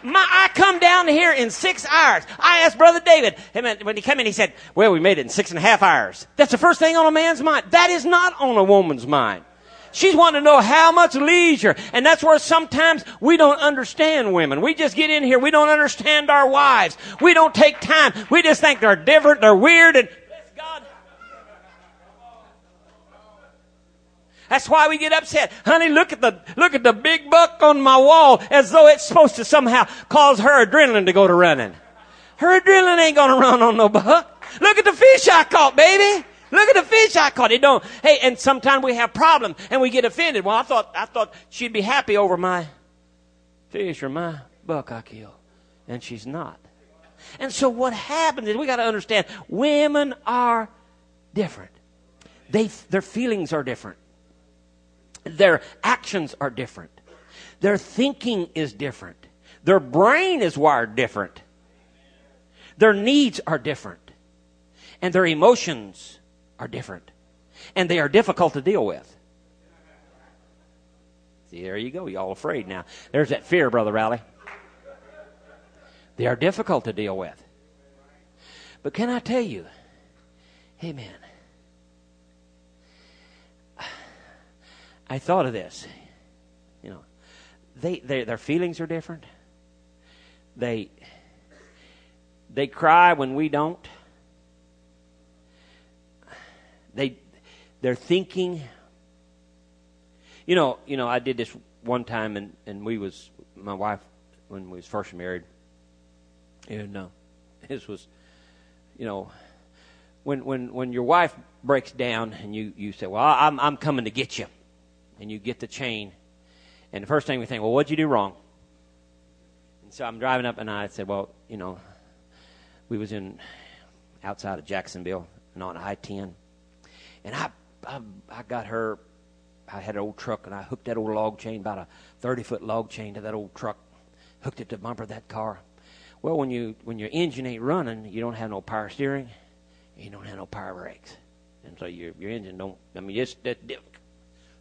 My, I come down here in six hours. I asked Brother David, when he came in, he said, well, we made it in six and a half hours. That's the first thing on a man's mind. That is not on a woman's mind. She's wanting to know how much leisure. And that's where sometimes we don't understand women. We just get in here. We don't understand our wives. We don't take time. We just think they're different, they're weird, and That's why we get upset. Honey, look at the, look at the big buck on my wall as though it's supposed to somehow cause her adrenaline to go to running. Her adrenaline ain't gonna run on no buck. Look at the fish I caught, baby. Look at the fish I caught. It don't. Hey, and sometimes we have problems and we get offended. Well, I thought, I thought she'd be happy over my fish or my buck I killed. And she's not. And so what happens is we got to understand women are different. They, their feelings are different. Their actions are different. Their thinking is different. Their brain is wired different. Their needs are different. And their emotions are different. And they are difficult to deal with. See, there you go. Y'all afraid now. There's that fear, Brother Raleigh. They are difficult to deal with. But can I tell you, amen. I thought of this. You know, they, they their feelings are different. They they cry when we don't. They they're thinking. You know, you know, I did this one time, and and we was my wife when we was first married, and *laughs* uh, this was, you know, when when when your wife breaks down and you you say, well, I'm I'm coming to get you and you get the chain. And the first thing we think, well, what'd you do wrong? And so I'm driving up, and I said, well, you know, we was in outside of Jacksonville and on I-10, and I, I, I got her. I had an old truck, and I hooked that old log chain, about a 30 foot log chain, to that old truck, hooked it to the bumper of that car. Well, when you when your engine ain't running, you don't have no power steering, you don't have no power brakes, and so your your engine don't. I mean, it's that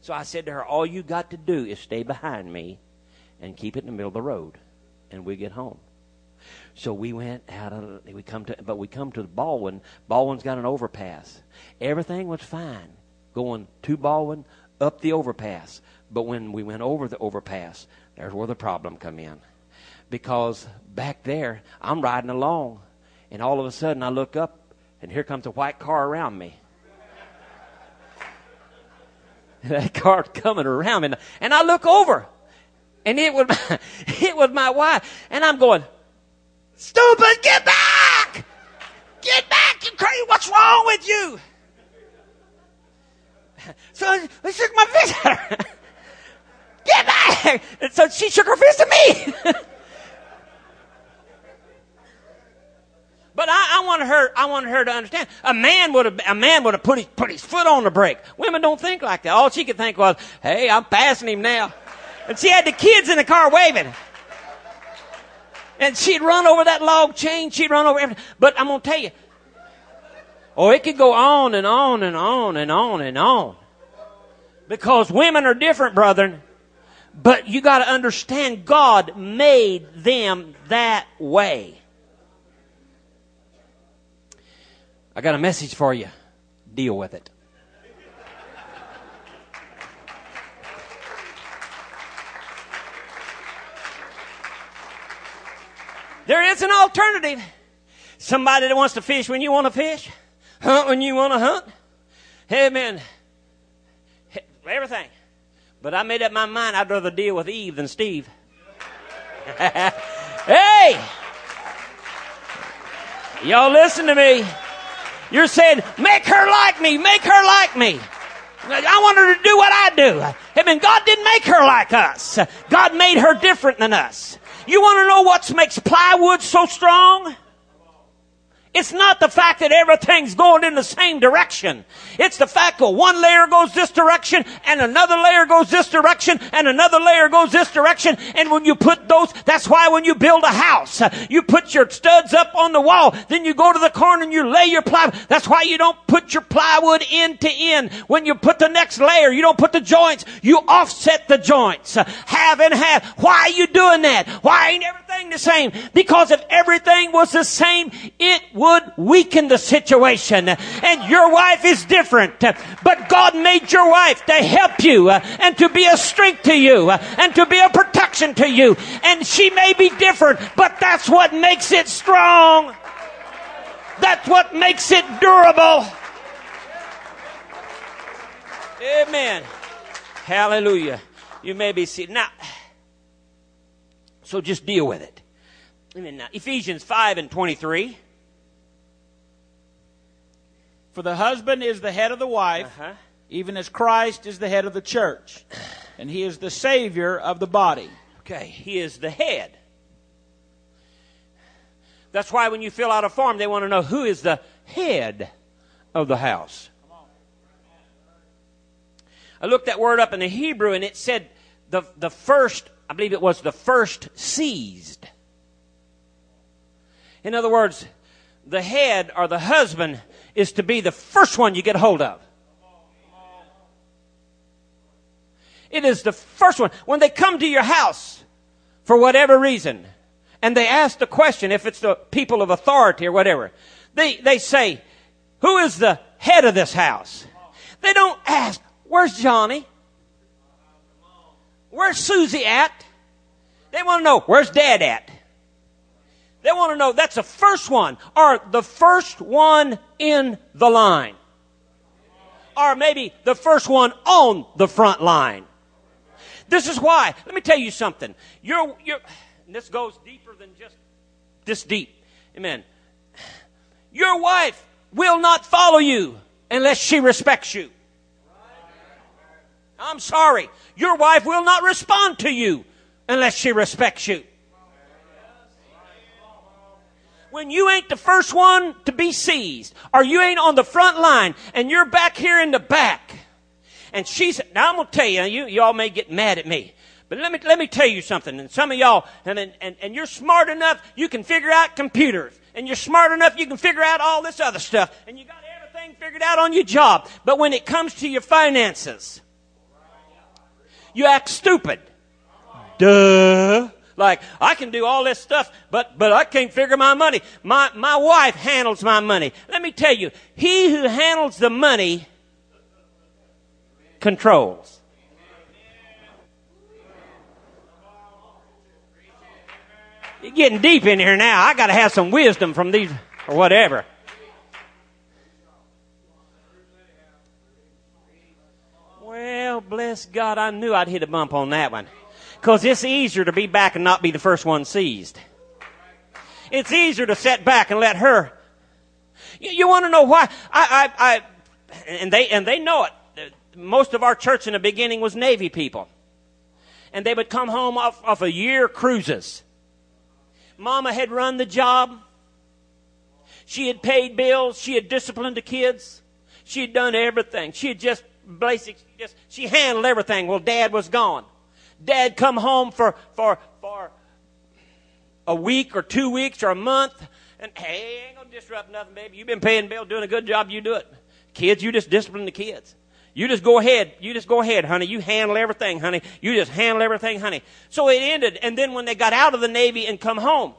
so I said to her, All you got to do is stay behind me and keep it in the middle of the road, and we get home. So we went out of we come to but we come to Baldwin. Baldwin's got an overpass. Everything was fine going to Baldwin up the overpass. But when we went over the overpass, there's where the problem come in. Because back there, I'm riding along, and all of a sudden I look up, and here comes a white car around me. *laughs* that car coming around me. And I look over, and it was *laughs* my, it was my wife, and I'm going, "Stupid, get back! Get back! You crazy? What's wrong with you?" *laughs* So I shook my fist at her. Get back! And so she shook her fist at me. But I, I wanted her, I wanted her to understand. A man would have, a man would have put his, put his foot on the brake. Women don't think like that. All she could think was, hey, I'm passing him now. And she had the kids in the car waving. And she'd run over that log chain. She'd run over everything. But I'm to tell you. Oh, it could go on and on and on and on and on. Because women are different, brethren. But you got to understand God made them that way. I got a message for you. Deal with it. There is an alternative. Somebody that wants to fish when you want to fish, hunt when you want to hunt. Hey, Amen. Everything. But I made up my mind I'd rather deal with Eve than Steve. *laughs* hey! Y'all listen to me. You're saying, make her like me, make her like me. I want her to do what I do. I mean, God didn't make her like us. God made her different than us. You want to know what makes plywood so strong? It's not the fact that everything's going in the same direction. It's the fact that one layer goes this direction and another layer goes this direction and another layer goes this direction. And when you put those, that's why when you build a house, you put your studs up on the wall, then you go to the corner and you lay your plywood. That's why you don't put your plywood end to end. When you put the next layer, you don't put the joints, you offset the joints. Half and half. Why are you doing that? Why ain't everything the same? Because if everything was the same, it would weaken the situation. And your wife is different. But God made your wife to help you uh, and to be a strength to you uh, and to be a protection to you. And she may be different, but that's what makes it strong. That's what makes it durable. Amen. Hallelujah. You may be seated. Now, so just deal with it. Amen. Now, Ephesians 5 and 23. For the husband is the head of the wife, Uh-huh. even as Christ is the head of the church, and he is the Savior of the body. Okay, he is the head. That's why when you fill out a form, they want to know who is the head of the house. I looked that word up in the Hebrew and it said the, the first, I believe it was the first seized. In other words, the head or the husband is to be the first one you get hold of. It is the first one. When they come to your house, for whatever reason, and they ask the question, if it's the people of authority or whatever, they, they say, who is the head of this house? They don't ask, where's Johnny? Where's Susie at? They want to know, where's dad at? They want to know, that's the first one, or the first one in the line. Or maybe the first one on the front line. This is why. Let me tell you something. You're, you're, this goes deeper than just this deep. Amen. Your wife will not follow you unless she respects you. I'm sorry. Your wife will not respond to you unless she respects you. When you ain't the first one to be seized, or you ain't on the front line, and you're back here in the back, and she's, now I'm gonna tell you, you, y'all may get mad at me, but let me, let me tell you something, and some of y'all, and, and, and you're smart enough, you can figure out computers, and you're smart enough, you can figure out all this other stuff, and you got everything figured out on your job, but when it comes to your finances, you act stupid. Duh. Like, I can do all this stuff, but, but I can't figure my money. My, my wife handles my money. Let me tell you, he who handles the money controls. You're getting deep in here now. I gotta have some wisdom from these, or whatever. Bless God, I knew I'd hit a bump on that one. Because it's easier to be back and not be the first one seized. It's easier to set back and let her. You, you want to know why? I, I, I, and they, and they know it. Most of our church in the beginning was Navy people. And they would come home off, off a year cruises. Mama had run the job. She had paid bills. She had disciplined the kids. She had done everything. She had just basic, just, she handled everything. Well, dad was gone. Dad come home for, for, for a week or two weeks or a month. And hey, ain't gonna disrupt nothing, baby. You've been paying bill, doing a good job. You do it. Kids, you just discipline the kids. You just go ahead. You just go ahead, honey. You handle everything, honey. You just handle everything, honey. So it ended. And then when they got out of the Navy and come home,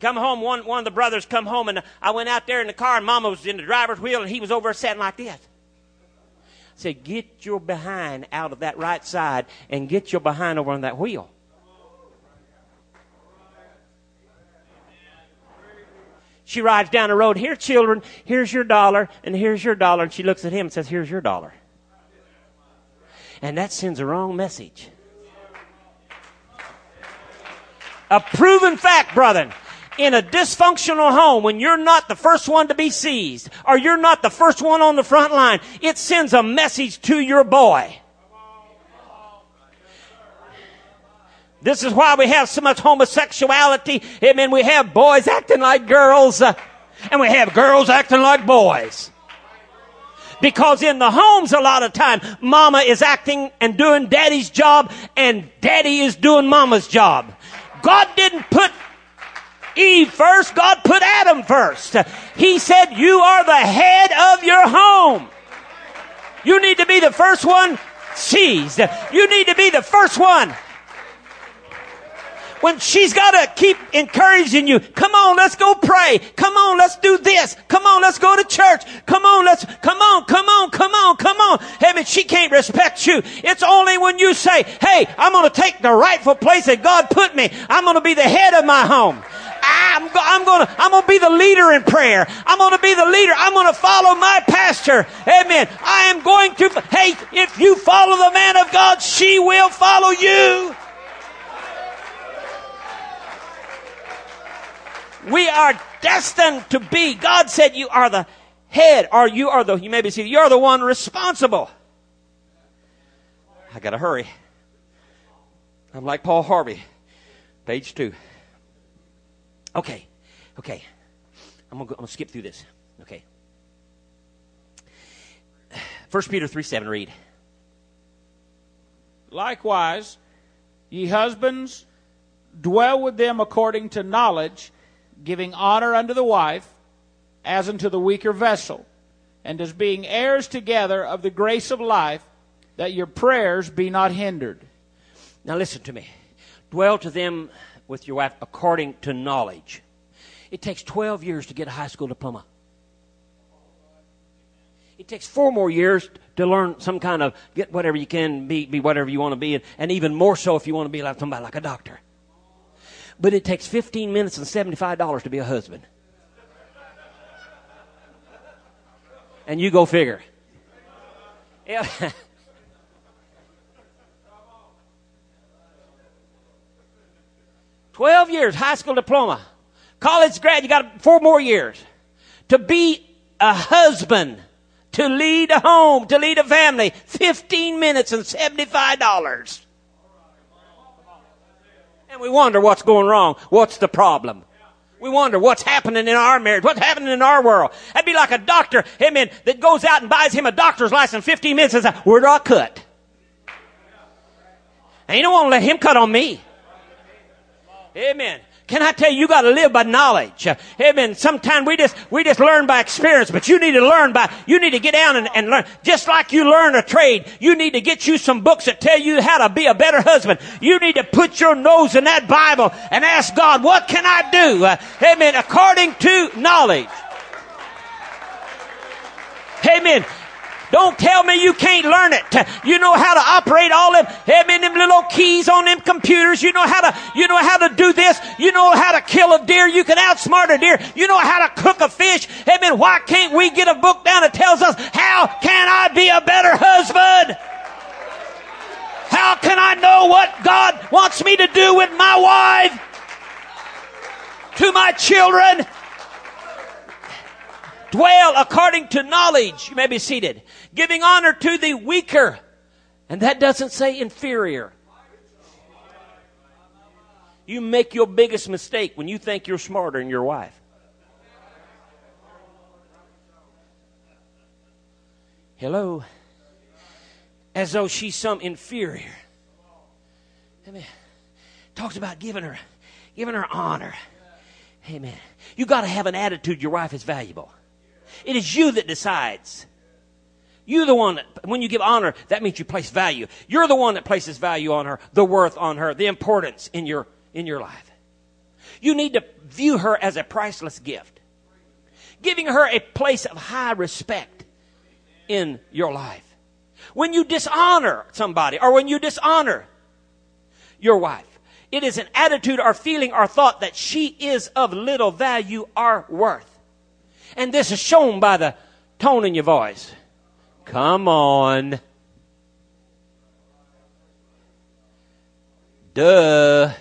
come home, one, one of the brothers come home and I went out there in the car and mama was in the driver's wheel and he was over sitting like this. Said, get your behind out of that right side and get your behind over on that wheel. She rides down the road. Here, children, here's your dollar, and here's your dollar. And she looks at him and says, Here's your dollar. And that sends a wrong message. A proven fact, brethren. In a dysfunctional home, when you're not the first one to be seized, or you're not the first one on the front line, it sends a message to your boy. This is why we have so much homosexuality. Amen. We have boys acting like girls, uh, and we have girls acting like boys. Because in the homes, a lot of time, mama is acting and doing daddy's job, and daddy is doing mama's job. God didn't put Eve first, God put Adam first. He said, You are the head of your home. You need to be the first one seized. You need to be the first one when she's got to keep encouraging you. Come on, let's go pray. Come on, let's do this. Come on, let's go to church. Come on, let's, come on, come on, come on, come on. Hey, she can't respect you. It's only when you say, hey, I'm going to take the rightful place that God put me. I'm going to be the head of my home. I'm, go, I'm gonna, I'm gonna be the leader in prayer. I'm gonna be the leader. I'm gonna follow my pastor. Amen. I am going to, hey, if you follow the man of God, she will follow you. We are destined to be. God said you are the head, or you are the, you may be seated, you're the one responsible. I gotta hurry. I'm like Paul Harvey. Page two. Okay. Okay. I'm gonna, go, I'm gonna skip through this. Okay. 1 Peter 3 7, read. Likewise, ye husbands, dwell with them according to knowledge giving honor unto the wife as unto the weaker vessel, and as being heirs together of the grace of life, that your prayers be not hindered. Now listen to me. Dwell to them with your wife according to knowledge. It takes 12 years to get a high school diploma. It takes four more years to learn some kind of get whatever you can be, be whatever you want to be, and, and even more so if you want to be like somebody like a doctor but it takes 15 minutes and $75 to be a husband. And you go figure. *laughs* Yeah. Twelve years, high school diploma. College grad, you got four more years. To be a husband, to lead a home, to lead a family, 15 minutes and $75. And we wonder what's going wrong. What's the problem? We wonder what's happening in our marriage, what's happening in our world. That'd be like a doctor, amen, that goes out and buys him a doctor's license 15 minutes and says, where do I cut? And you don't want to let him cut on me. Amen. Can I tell you, you got to live by knowledge. Amen. Sometimes we just, we just learn by experience, but you need to learn by, you need to get down and, and learn. Just like you learn a trade, you need to get you some books that tell you how to be a better husband. You need to put your nose in that Bible and ask God, what can I do? Uh, amen. According to knowledge. Amen. Don't tell me you can't learn it. You know how to operate all them, them, them little keys on them computers. You know how to, you know how to do this. You know how to kill a deer. You can outsmart a deer. You know how to cook a fish. Amen. Why can't we get a book down that tells us how can I be a better husband? How can I know what God wants me to do with my wife? To my children? Dwell according to knowledge. You may be seated giving honor to the weaker. And that doesn't say inferior. You make your biggest mistake when you think you're smarter than your wife. Hello? As though she's some inferior. I mean, talks about giving her, Giving her honor. Amen. You got to have an attitude your wife is valuable. It is you that decides. You're the one that, when you give honor, that means you place value. You're the one that places value on her, the worth on her, the importance in your, in your life. You need to view her as a priceless gift. Giving her a place of high respect in your life. When you dishonor somebody or when you dishonor your wife, it is an attitude or feeling or thought that she is of little value or worth. And this is shown by the tone in your voice. Come on. Duh.